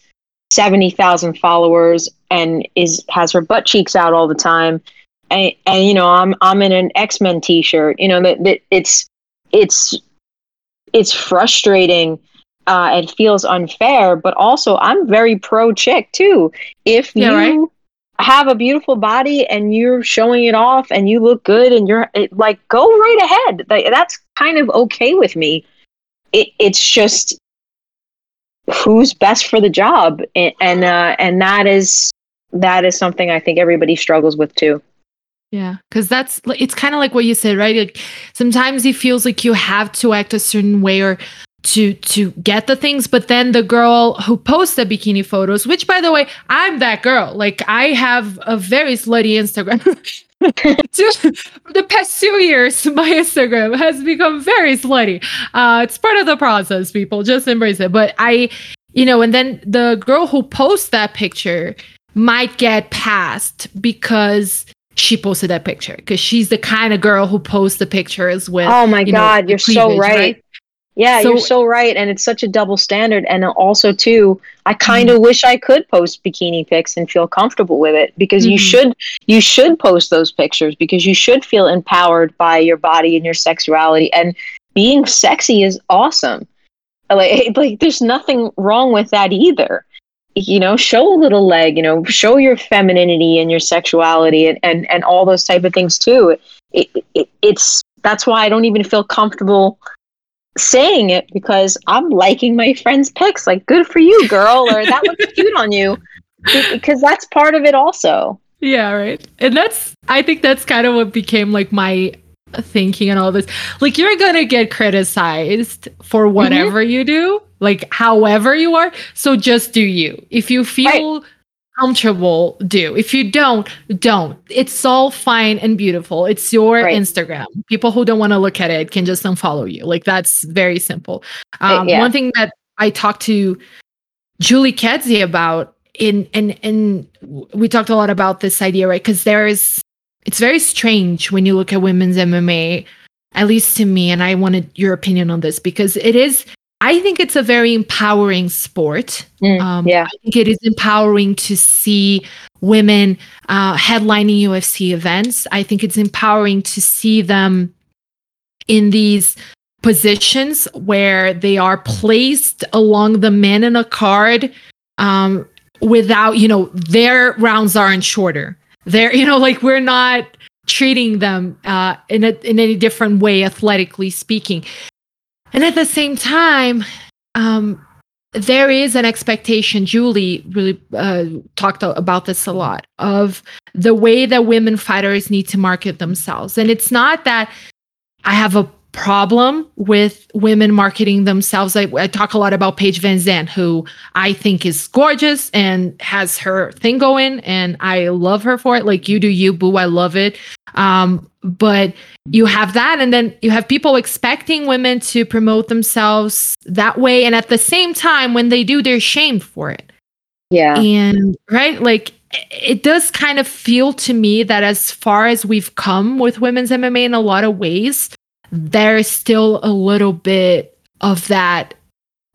70,000 followers and is has her butt cheeks out all the time and, and you know i'm i'm in an x-men t-shirt you know that, that it's it's it's frustrating uh, it feels unfair but also i'm very pro chick too. If Yeah, you right. have a beautiful body and you're showing it off and you look good and you're it, like go right ahead. Like, that's kind of okay with me. It, it's just who's best for the job and and, uh, and that is that is something i think everybody struggles with too Yeah, because that's it's kind of like what you said, right? Like sometimes it feels like you have to act a certain way or to to get the things, but then the girl who posts the bikini photos, which by the way, I'm that girl. Like I have a very slutty Instagram. Just the past two years, my Instagram has become very slutty. Uh, it's part of the process, people. Just embrace it. But I, you know, and then the girl who posts that picture might get passed because she posted that picture because she's the kind of girl who posts the pictures with. oh my you know, god you're so cleavage, right, yeah So- you're so right and it's such a double standard and also too i kind Mm-hmm. of wish i could post bikini pics and feel comfortable with it because you Mhm. should you should post those pictures because you should feel empowered by your body and your sexuality and being sexy is awesome like, like there's nothing wrong with that either you know show a little leg you know show your femininity and your sexuality and and, and all those type of things too. It, it, it's that's why i don't even feel comfortable saying it because i'm liking my friends pics. Like good for you girl or that looks cute on you. Because that's part of it also. Yeah, right. And that's I think that's kind of what became like my thinking and all this. Like you're gonna get criticized for whatever you do, like however you are. So just do you. If you feel comfortable, do. If you don't, don't. It's all fine and beautiful. It's your Right. Instagram. People who don't want to look at it can just unfollow you. Like that's very simple. Um, yeah. One thing that I talked to Julie Kedzie about in and and we talked a lot about this idea, right? Because there is it's very strange when you look at women's MMA, at least to me, and I wanted your opinion on this because it is I think it's a very empowering sport. Mm, Um, yeah I think it is empowering to see women uh, headlining UFC events. I think it's empowering to see them in these positions where they are placed along the men in a card um, without, you know, their rounds aren't shorter. They're, you know, like we're not treating them uh, in a in any different way, athletically speaking. And at the same time, um, there is an expectation. Julie really uh, talked about this a lot of the way that women fighters need to market themselves, and it's not that I have a problem with women marketing themselves. I, I talk a lot about Paige VanZant, who I think is gorgeous and has her thing going, and I love her for it. Like you do, you boo. I love it. Um, but you have that, and then you have people expecting women to promote themselves that way, and at the same time, when they do, they're shamed for it yeah and right like it does kind of feel to me that as far as we've come with women's mma in a lot of ways there's still a little bit of that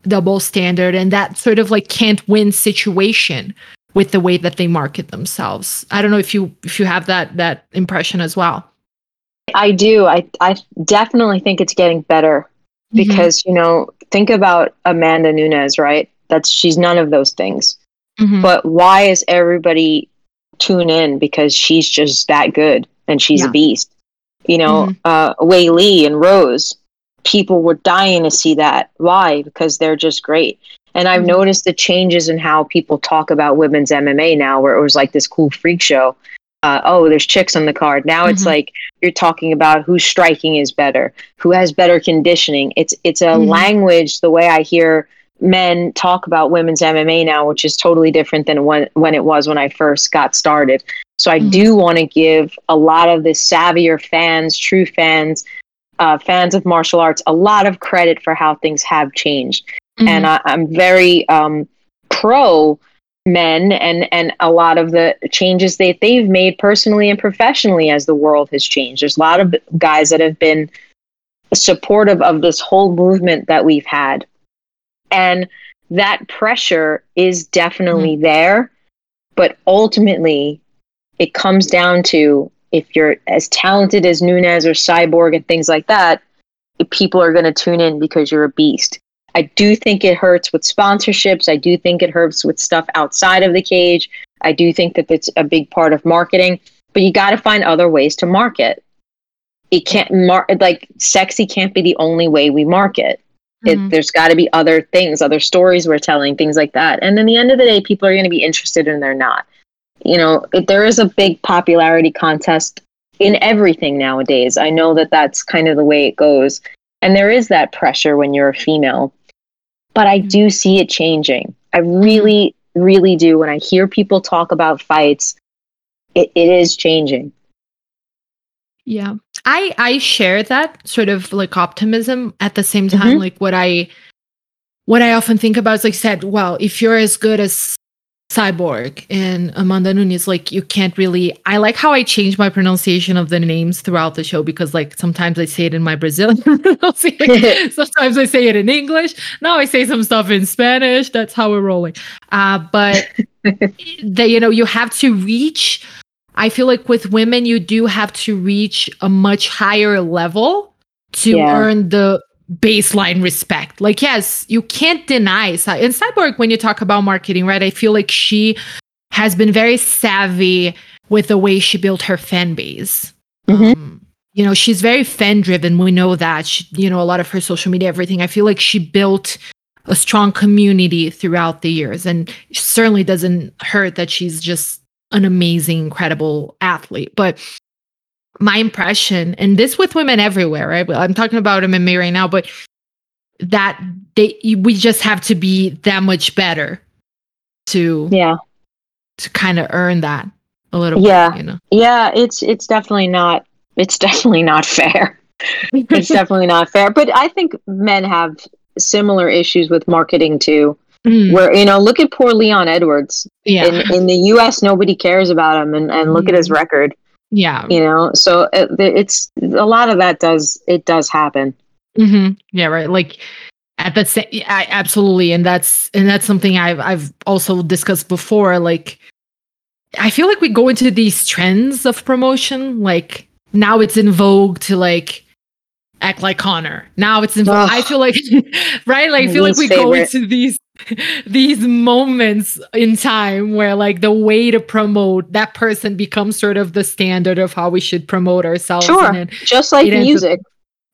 double standard and that sort of like can't win situation with the way that they market themselves i don't know if you if you have that that impression as well I do. I I definitely think it's getting better because you know think about Amanda Nunes, right? That's she's none of those things. Mhm. But why is everybody tune in? Because she's just that good and she's Yeah. a beast. You know, Mhm. uh, Weili and Rose, people were dying to see that. Why? Because they're just great. And I've Mhm. noticed the changes in how people talk about women's MMA now, where it was like this cool freak show. Uh, oh, there's chicks on the card. Now it's Mhm. like you're talking about whose striking is better, who has better conditioning. It's it's a Mhm. language. The way I hear men talk about women's MMA now, which is totally different than when when it was when I first got started. So I Mhm. do want to give a lot of the savvier fans, true fans, uh, fans of martial arts, a lot of credit for how things have changed. Mhm. And I, I'm very um, pro men and and a lot of the changes that they've made personally and professionally as the world has changed. There's a lot of guys that have been supportive of this whole movement that we've had. And that pressure is definitely mm-hmm. there. But ultimately, it comes down to if you're as talented as Nunes or Cyborg and things like that, people are going to tune in because you're a beast. I do think it hurts with sponsorships. I do think it hurts with stuff outside of the cage. I do think that it's a big part of marketing, but you got to find other ways to market. It can't mar- like sexy can't be the only way we market. Mm-hmm. It, there's got to be other things, other stories we're telling, things like that. And then the end of the day, people are going to be interested and they're not. You know, it, there is a big popularity contest in everything nowadays. I know that that's kind of the way it goes. And there is that pressure when you're a female. But I do see it changing. I really, really do. When I hear people talk about fights, it, it is changing. Yeah. I I share that sort of like optimism at the same time. Mm-hmm. Like what I what I often think about is like said, well, if you're as good as Cyborg and Amanda Nunes, like you can't really. I like how I change my pronunciation of the names throughout the show because, like, sometimes I say it in my Brazilian pronunciation, sometimes I say it in English. Now I say some stuff in Spanish. That's how we're rolling. Uh, but the, you know, you have to reach. I feel like with women, you do have to reach a much higher level to yeah. earn the baseline respect. Like, yes, you can't deny. In Cyborg, when you talk about marketing, right, I feel like she has been very savvy with the way she built her fan base. Mm-hmm. Um, you know, she's very fan driven. We know that. She, you know, a lot of her social media, everything. I feel like she built a strong community throughout the years. And certainly doesn't hurt that she's just an amazing, incredible athlete. But my impression, and this with women everywhere, right? I'm talking about MMA right now, but that they we just have to be that much better to yeah to kind of earn that a little yeah bit, you know yeah it's it's definitely not it's definitely not fair it's definitely not fair but i think men have similar issues with marketing too mm. where you know look at poor leon edwards yeah in, in the us nobody cares about him and, and look mm. at his mm. record yeah. You know, so it, it's a lot of that does, it does happen. Mm-hmm. Yeah. Right. Like, at the same I, absolutely and that's and that's something i've i've also discussed before like i feel like we go into these trends of promotion like now it's in vogue to like act like Conor. Now it's in. Oh, I feel like, right? Like I feel like we favorite. go into these these moments in time where like the way to promote that person becomes sort of the standard of how we should promote ourselves. Sure, just like music. Up,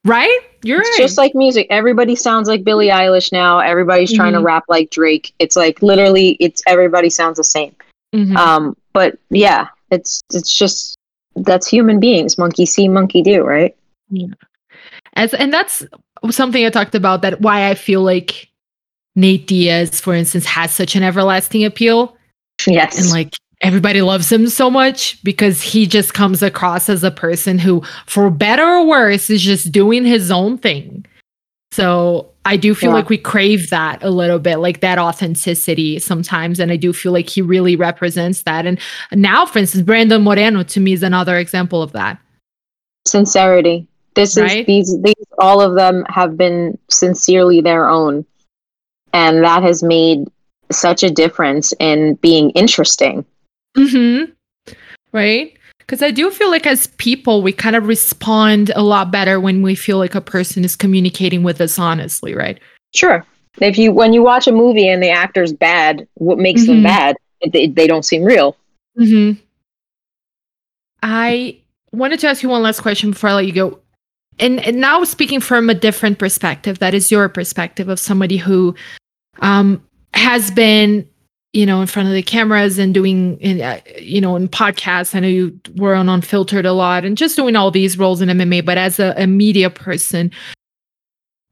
right? You're it's right. just like music. Everybody sounds like Billie Eilish now. Everybody's trying mm-hmm. to rap like Drake. It's like literally, it's everybody sounds the same. Mm-hmm. Um, but yeah, it's it's just that's human beings. Monkey see, monkey do, right? Yeah. As and that's something I talked about that why I feel like Nate Diaz, for instance, has such an everlasting appeal. Yes. And like everybody loves him so much because he just comes across as a person who, for better or worse, is just doing his own thing. So I do feel yeah. like we crave that a little bit, like that authenticity sometimes. And I do feel like he really represents that. And now, for instance, Brandon Moreno to me is another example of that. Sincerity. This right? is these these all of them have been sincerely their own. And that has made such a difference in being interesting. Mhm. Right? Because I do feel like as people, we kind of respond a lot better when we feel like a person is communicating with us honestly, right? Sure. If you when you watch a movie and the actor's bad, what makes mm-hmm. them bad? They, they don't seem real. hmm I wanted to ask you one last question before I let you go and, and now speaking from a different perspective, that is your perspective of somebody who um, has been, you know, in front of the cameras and doing, uh, you know, in podcasts. I know you were on Unfiltered a lot and just doing all these roles in MMA. But as a, a media person,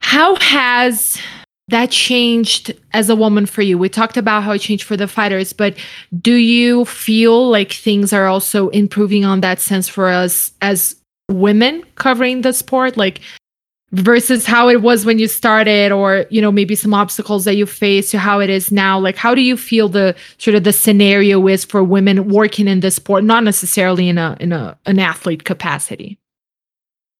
how has that changed as a woman for you? We talked about how it changed for the fighters, but do you feel like things are also improving on that sense for us as women covering the sport like versus how it was when you started or you know maybe some obstacles that you faced to how it is now like how do you feel the sort of the scenario is for women working in this sport not necessarily in a in a an athlete capacity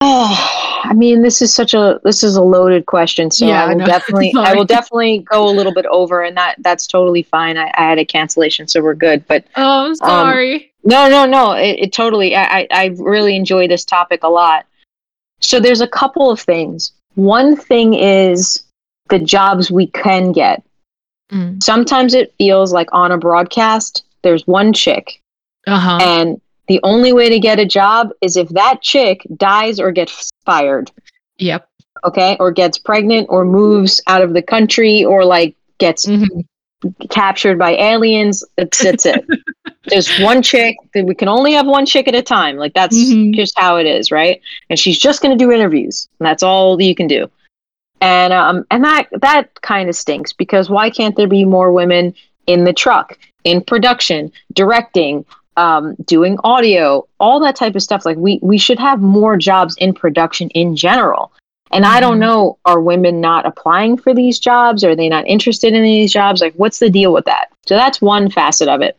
oh I mean, this is such a this is a loaded question, so Yeah, I will know. definitely I will definitely go a little bit over, and that that's totally fine. I, I had a cancellation, so we're good. But Oh, I'm um, sorry. no, no, no, it, it totally. I, I I really enjoy this topic a lot. So there's a couple of things. One thing is the jobs we can get. Mm. Sometimes it feels like on a broadcast, there's one chick Uh huh. and the only way to get a job is if that chick dies or gets fired, Yep. okay? Or gets pregnant or moves out of the country or like gets Mhm. Captured by aliens. That's, that's it. There's one chick that we can only have one chick at a time. Like that's Mhm. just how it is, right? And she's just going to do interviews. And that's all you can do. And um and that that kind of stinks because why can't there be more women in the truck, in production, directing, um, doing audio, all that type of stuff. Like we we should have more jobs in production in general. And I don't Mhm. know, are women not applying for these jobs? Are they not interested in these jobs? Like, what's the deal with that? So that's one facet of it.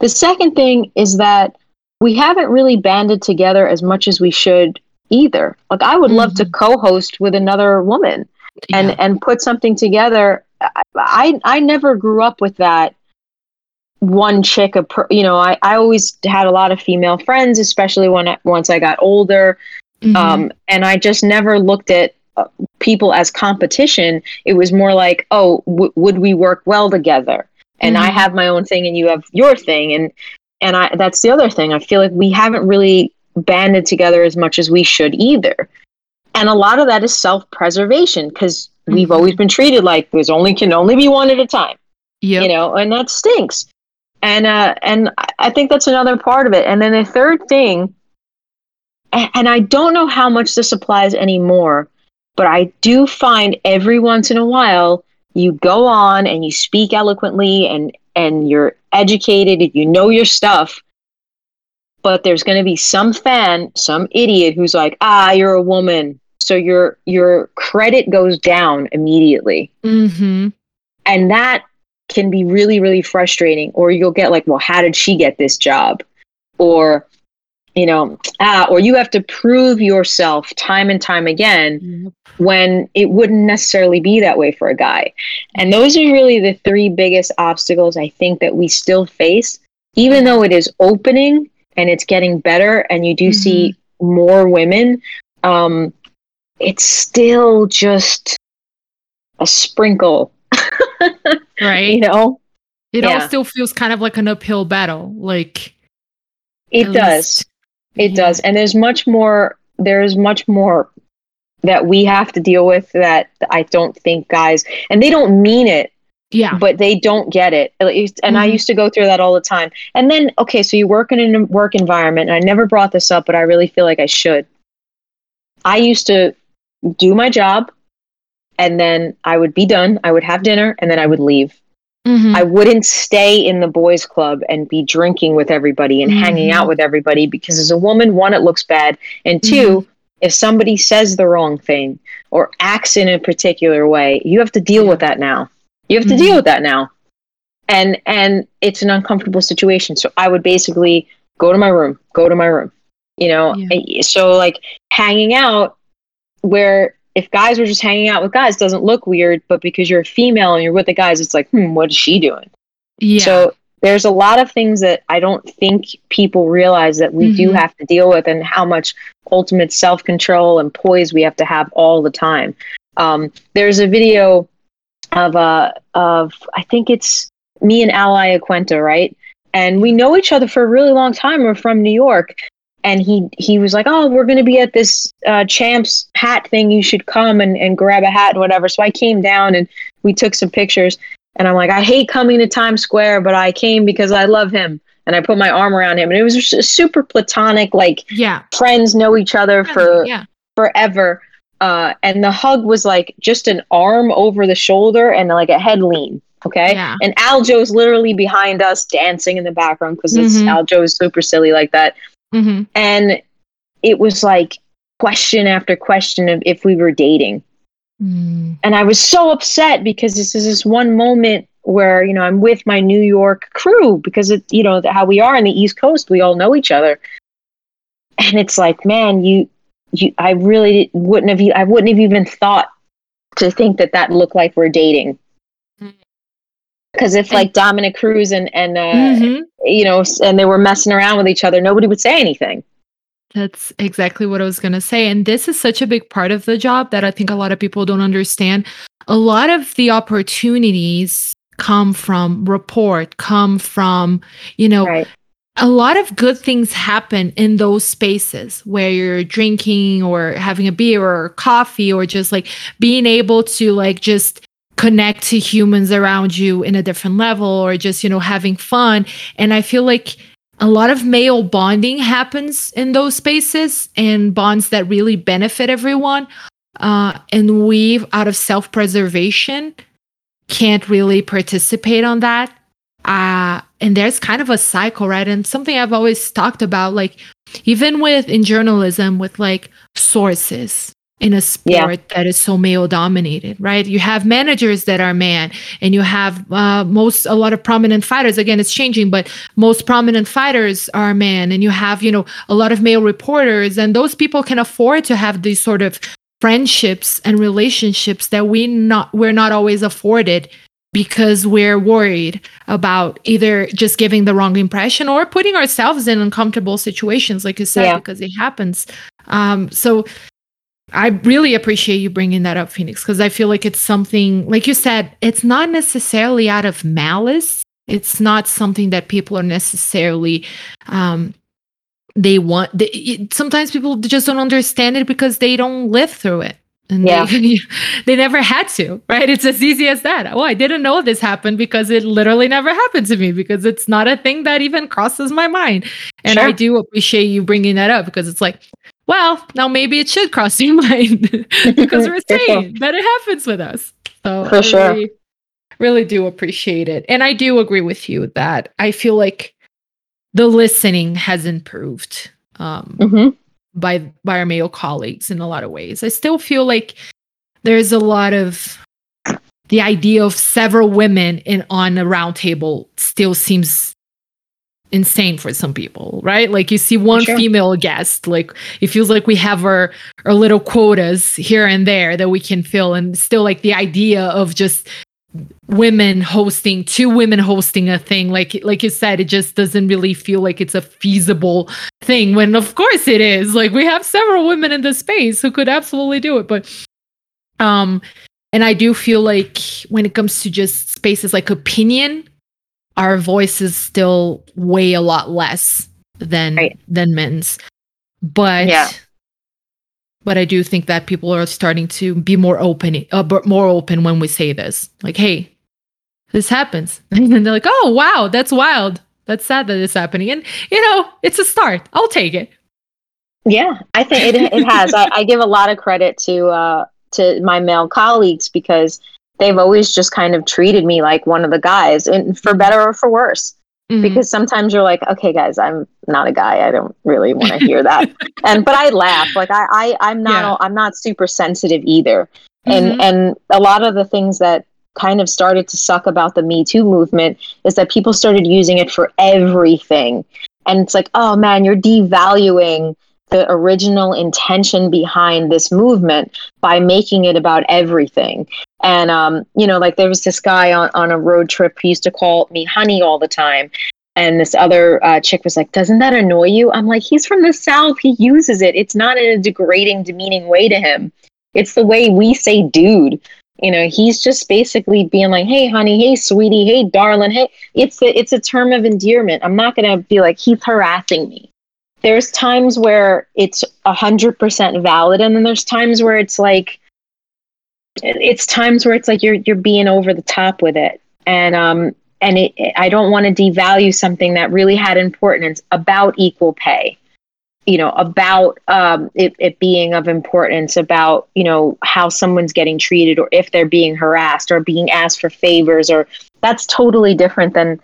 The second thing is that we haven't really banded together as much as we should either. Like, I would love to co-host with another woman and Yeah. and put something together. I, I I never grew up with that one chick. A you know, I I always had a lot of female friends, especially when I, once I got older. Mhm. Um, and I just never looked at uh, people as competition. It was more like, oh, w- would we work well together? And I Mhm. have my own thing, and you have your thing, and and I that's the other thing. I feel like we haven't really banded together as much as we should either. And a lot of that is self-preservation because we've Mhm. always been treated like there's only can only be one at a time yep. you know and that stinks and uh and I- i think that's another part of it and then the third thing and i don't know how much this applies anymore but i do find every once in a while you go on and you speak eloquently and and you're educated and you know your stuff but there's going to be some fan some idiot who's like ah you're a woman. So your your credit goes down immediately. Mm-hmm. and that can be really really frustrating or you'll get like well how did she get this job? Or you know ah or you have to prove yourself time and time again when it wouldn't necessarily be that way for a guy and those are really the three biggest obstacles i think that we still face even though it is opening and it's getting better and you do see more women um it's still just a sprinkle Right. you know it all still feels kind of like an uphill battle. Like It does. It does. And there's much more there's much more that we have to deal with that I don't think guys and they don't mean it, yeah. but they don't get it. And I Mhm. used to go through that all the time. And then okay, so you work in a work environment and I never brought this up, but I really feel like I should. I used to do my job and then I would be done, I would have dinner and then I would leave. Mhm. I wouldn't stay in the boys' club and be drinking with everybody and hanging Mhm. out with everybody because as a woman, one, it looks bad. And 2 if somebody says the wrong thing or acts in a particular way, you have to deal with that now. You have to deal with that now. And and it's an uncomfortable situation. So I would basically go to my room, go to my room. You know, Yeah. So like hanging out where if guys were just hanging out with guys doesn't look weird, but because you're a female and you're with the guys, it's like, hmm, what is she doing? yeah. So there's a lot of things that I don't think people realize that we do Mhm. have to deal with, and how much ultimate self control and poise we have to have all the time. Um, there's a video of uh, of I think it's me and Al Iaquinta, right? And we know each other for a really long time. We're from New York, and he he was like, "Oh, we're going to be at this uh, champs hat thing. You should come and, and grab a hat and whatever." So I came down and we took some pictures. And I'm like, I hate coming to Times Square, but I came because I love him. And I put my arm around him, and it was super platonic, like yeah. friends know each other for yeah. forever. Uh, and the hug was like just an arm over the shoulder and like a head lean. Okay. Yeah. And Aljo's literally behind us dancing in the background because Mhm. Aljo is super silly like that. Mm-hmm. And it was like question after question of if we were dating. Mm. And I was so upset because this is this one moment where, you know, I'm with my New York crew because it, you know, how we are in the East Coast, we all know each other. And it's like, man, you you, I really wouldn't have. I wouldn't have even thought to think that that looked like we're dating. Because if like Dominick Cruz and and uh, mm-hmm. You know, and they were messing around with each other, nobody would say anything. That's exactly what I was going to say. And this is such a big part of the job that I think a lot of people don't understand. A lot of the opportunities come from report, come from, you know, right a lot of good things happen in those spaces where you're drinking or having a beer or coffee or just like being able to like just connect to humans around you in a different level or just you know having fun. And i feel like a lot of male bonding happens in those spaces and bonds that really benefit everyone. Uh, and we out of self-preservation can't really participate on that. Uh, and there's kind of a cycle, right? And something I've always talked about, like even with in journalism, with like sources in a sport yeah. that is so male dominated, right? You have managers that are man, and you have uh, most a lot of prominent fighters. Again, it's changing, but most prominent fighters are men, and you have you know a lot of male reporters, and those people can afford to have these sort of friendships and relationships that we not we're not always afforded because we're worried about either just giving the wrong impression or putting ourselves in uncomfortable situations, like you said, yeah. because it happens. Um, so I really appreciate you bringing that up, Phoenix, because I feel like it's something, like you said, it's not necessarily out of malice. It's not something that people are necessarily um, they want they, it, sometimes people just don't understand it because they don't live through it and yeah. they, they never had to, right? It's as easy as that. Oh, I didn't know this happened because it literally never happened to me because it's not a thing that even crosses my mind. And sure. I do appreciate you bringing that up because it's like, well, now maybe it should cross your mind because we're saying that it happens with us. So for I sure. Really, really do appreciate it. And I do agree with you that I feel like the listening has improved. Um, mm-hmm by by our male colleagues in a lot of ways. I still feel like there's a lot of the idea of several women in on a round table still seems insane for some people, right? Like you see one sure. female guest, like it feels like we have our our little quotas here and there that we can fill, and still like the idea of just women hosting two women hosting a thing like like you said it just doesn't really feel like it's a feasible thing when of course it is like we have several women in the space who could absolutely do it but um and i do feel like when it comes to just spaces like opinion our voices still weigh a lot less than right. than men's but yeah but I do think that people are starting to be more open, uh, more open when we say this. Like, hey, this happens, and they're like, oh wow, that's wild. That's sad that it's happening, and you know, it's a start. I'll take it. Yeah, I think it it has. I, I, give a lot of credit to uh, to my male colleagues because they've always just kind of treated me like one of the guys, and for better or for worse. Mm-hmm. Because sometimes you're like, okay, guys, I'm not a guy. I don't really want to hear that. and but I laugh. Like I, I I'm not yeah. I'm not super sensitive either. And mm-hmm. and a lot of the things that kind of started to suck about the Me Too movement is that people started using it for everything. And it's like, oh man, you're devaluing the original intention behind this movement by making it about everything. And um, you know, like there was this guy on, on a road trip who used to call me honey all the time. And this other uh, chick was like, Doesn't that annoy you? I'm like, He's from the South. He uses it. It's not in a degrading, demeaning way to him. It's the way we say dude. You know, he's just basically being like, Hey, honey. Hey, sweetie. Hey, darling. Hey, it's a, it's a term of endearment. I'm not to be like, He's harassing me. There's times where it's 100% valid. And then there's times where it's like, it's times where it's like you're you're being over the top with it and um and it, i don't want to devalue something that really had importance about equal pay you know about um, it, it being of importance about you know how someone's getting treated or if they're being harassed or being asked for favors or that's totally different than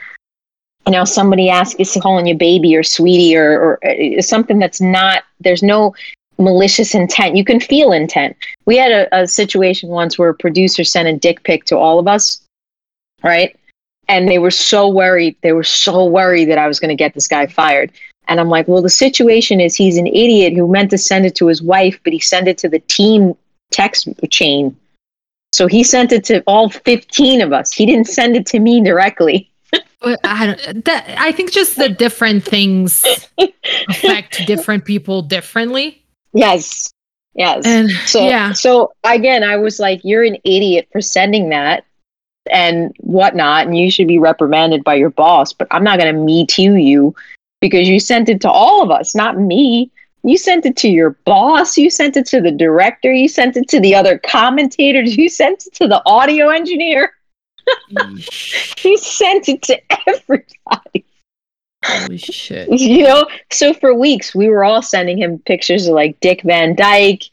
you know somebody asks calling you baby or sweetie or, or uh, something that's not there's no malicious intent. You can feel intent. We had a, a situation once where a producer sent a dick pic to all of us, right? And they were so worried. They were so worried that I was going to get this guy fired. And I'm like, well, the situation is he's an idiot who meant to send it to his wife, but he sent it to the team text chain. So he sent it to all 15 of us. He didn't send it to me directly. I don't. That, I think just the different things affect different people differently. Yes. Yes. And so yeah. So again, I was like, "You're an idiot for sending that and whatnot, and you should be reprimanded by your boss." But I'm not going to me too you because you sent it to all of us, not me. You sent it to your boss. You sent it to the director. You sent it to the other commentators. You sent it to the audio engineer. You sent it to everybody. Holy shit. You know, so for weeks we were all sending him pictures of like Dick Van Dyke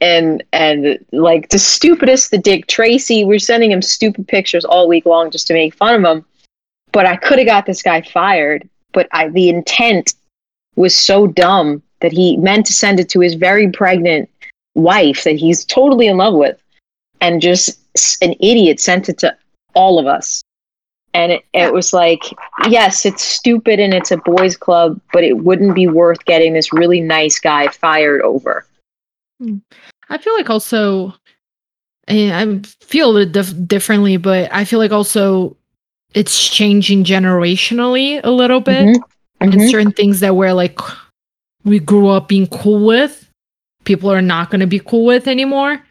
and and like the stupidest the Dick Tracy. We we're sending him stupid pictures all week long just to make fun of him. But I could have got this guy fired, but I the intent was so dumb that he meant to send it to his very pregnant wife that he's totally in love with and just an idiot sent it to all of us and it, it was like yes it's stupid and it's a boys club but it wouldn't be worth getting this really nice guy fired over Hmm. I feel like also, and I feel it dif- differently, but I feel like also it's changing generationally a little bit. Mhm. And Mhm. certain things that we're like, we grew up being cool with, people are not going to be cool with anymore.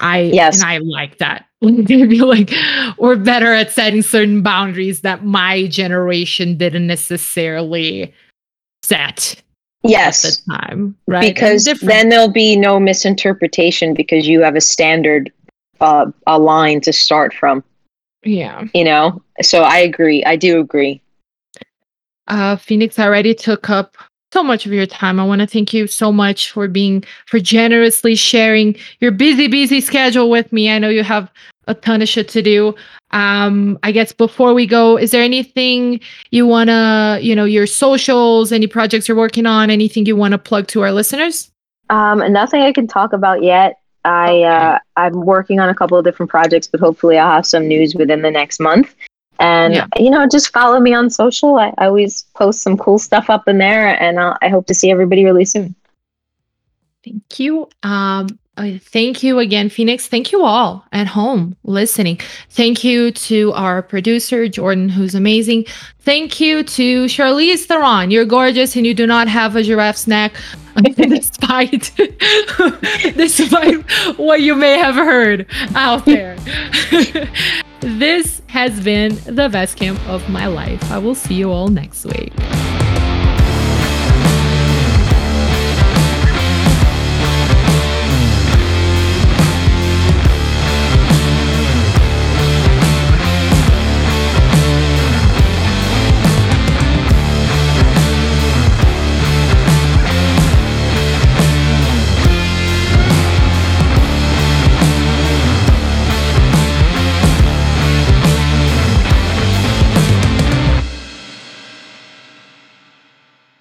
I, Yes. and I like that. I feel like we're better at setting certain boundaries that my generation didn't necessarily set yes at the time, right? Because then there'll be no misinterpretation because you have a standard uh, a line to start from. Yeah. you know? So i agree. I do agree. Uh, Phoenix already took up so much of your time. I want to thank you so much for being for generously sharing your busy, busy schedule with me. I know you have a ton of shit to do. Um, I guess before we go, is there anything you wanna, you know, your socials, any projects you're working on, anything you want to plug to our listeners? um nothing i can talk about yet i uh i'm working on a couple of different projects but hopefully i'll have some news within the next month and Yeah. you know just follow me on social I, I always post some cool stuff up in there and i i hope to see everybody really soon Thank you. Um, uh, thank you again, Phoenix. Thank you all at home listening. Thank you to our producer, Jordan, who's amazing. Thank you to Charlize Theron. You're gorgeous and you do not have a giraffe neck, despite, despite what you may have heard out there. this has been the best camp of my life. I will see you all next week.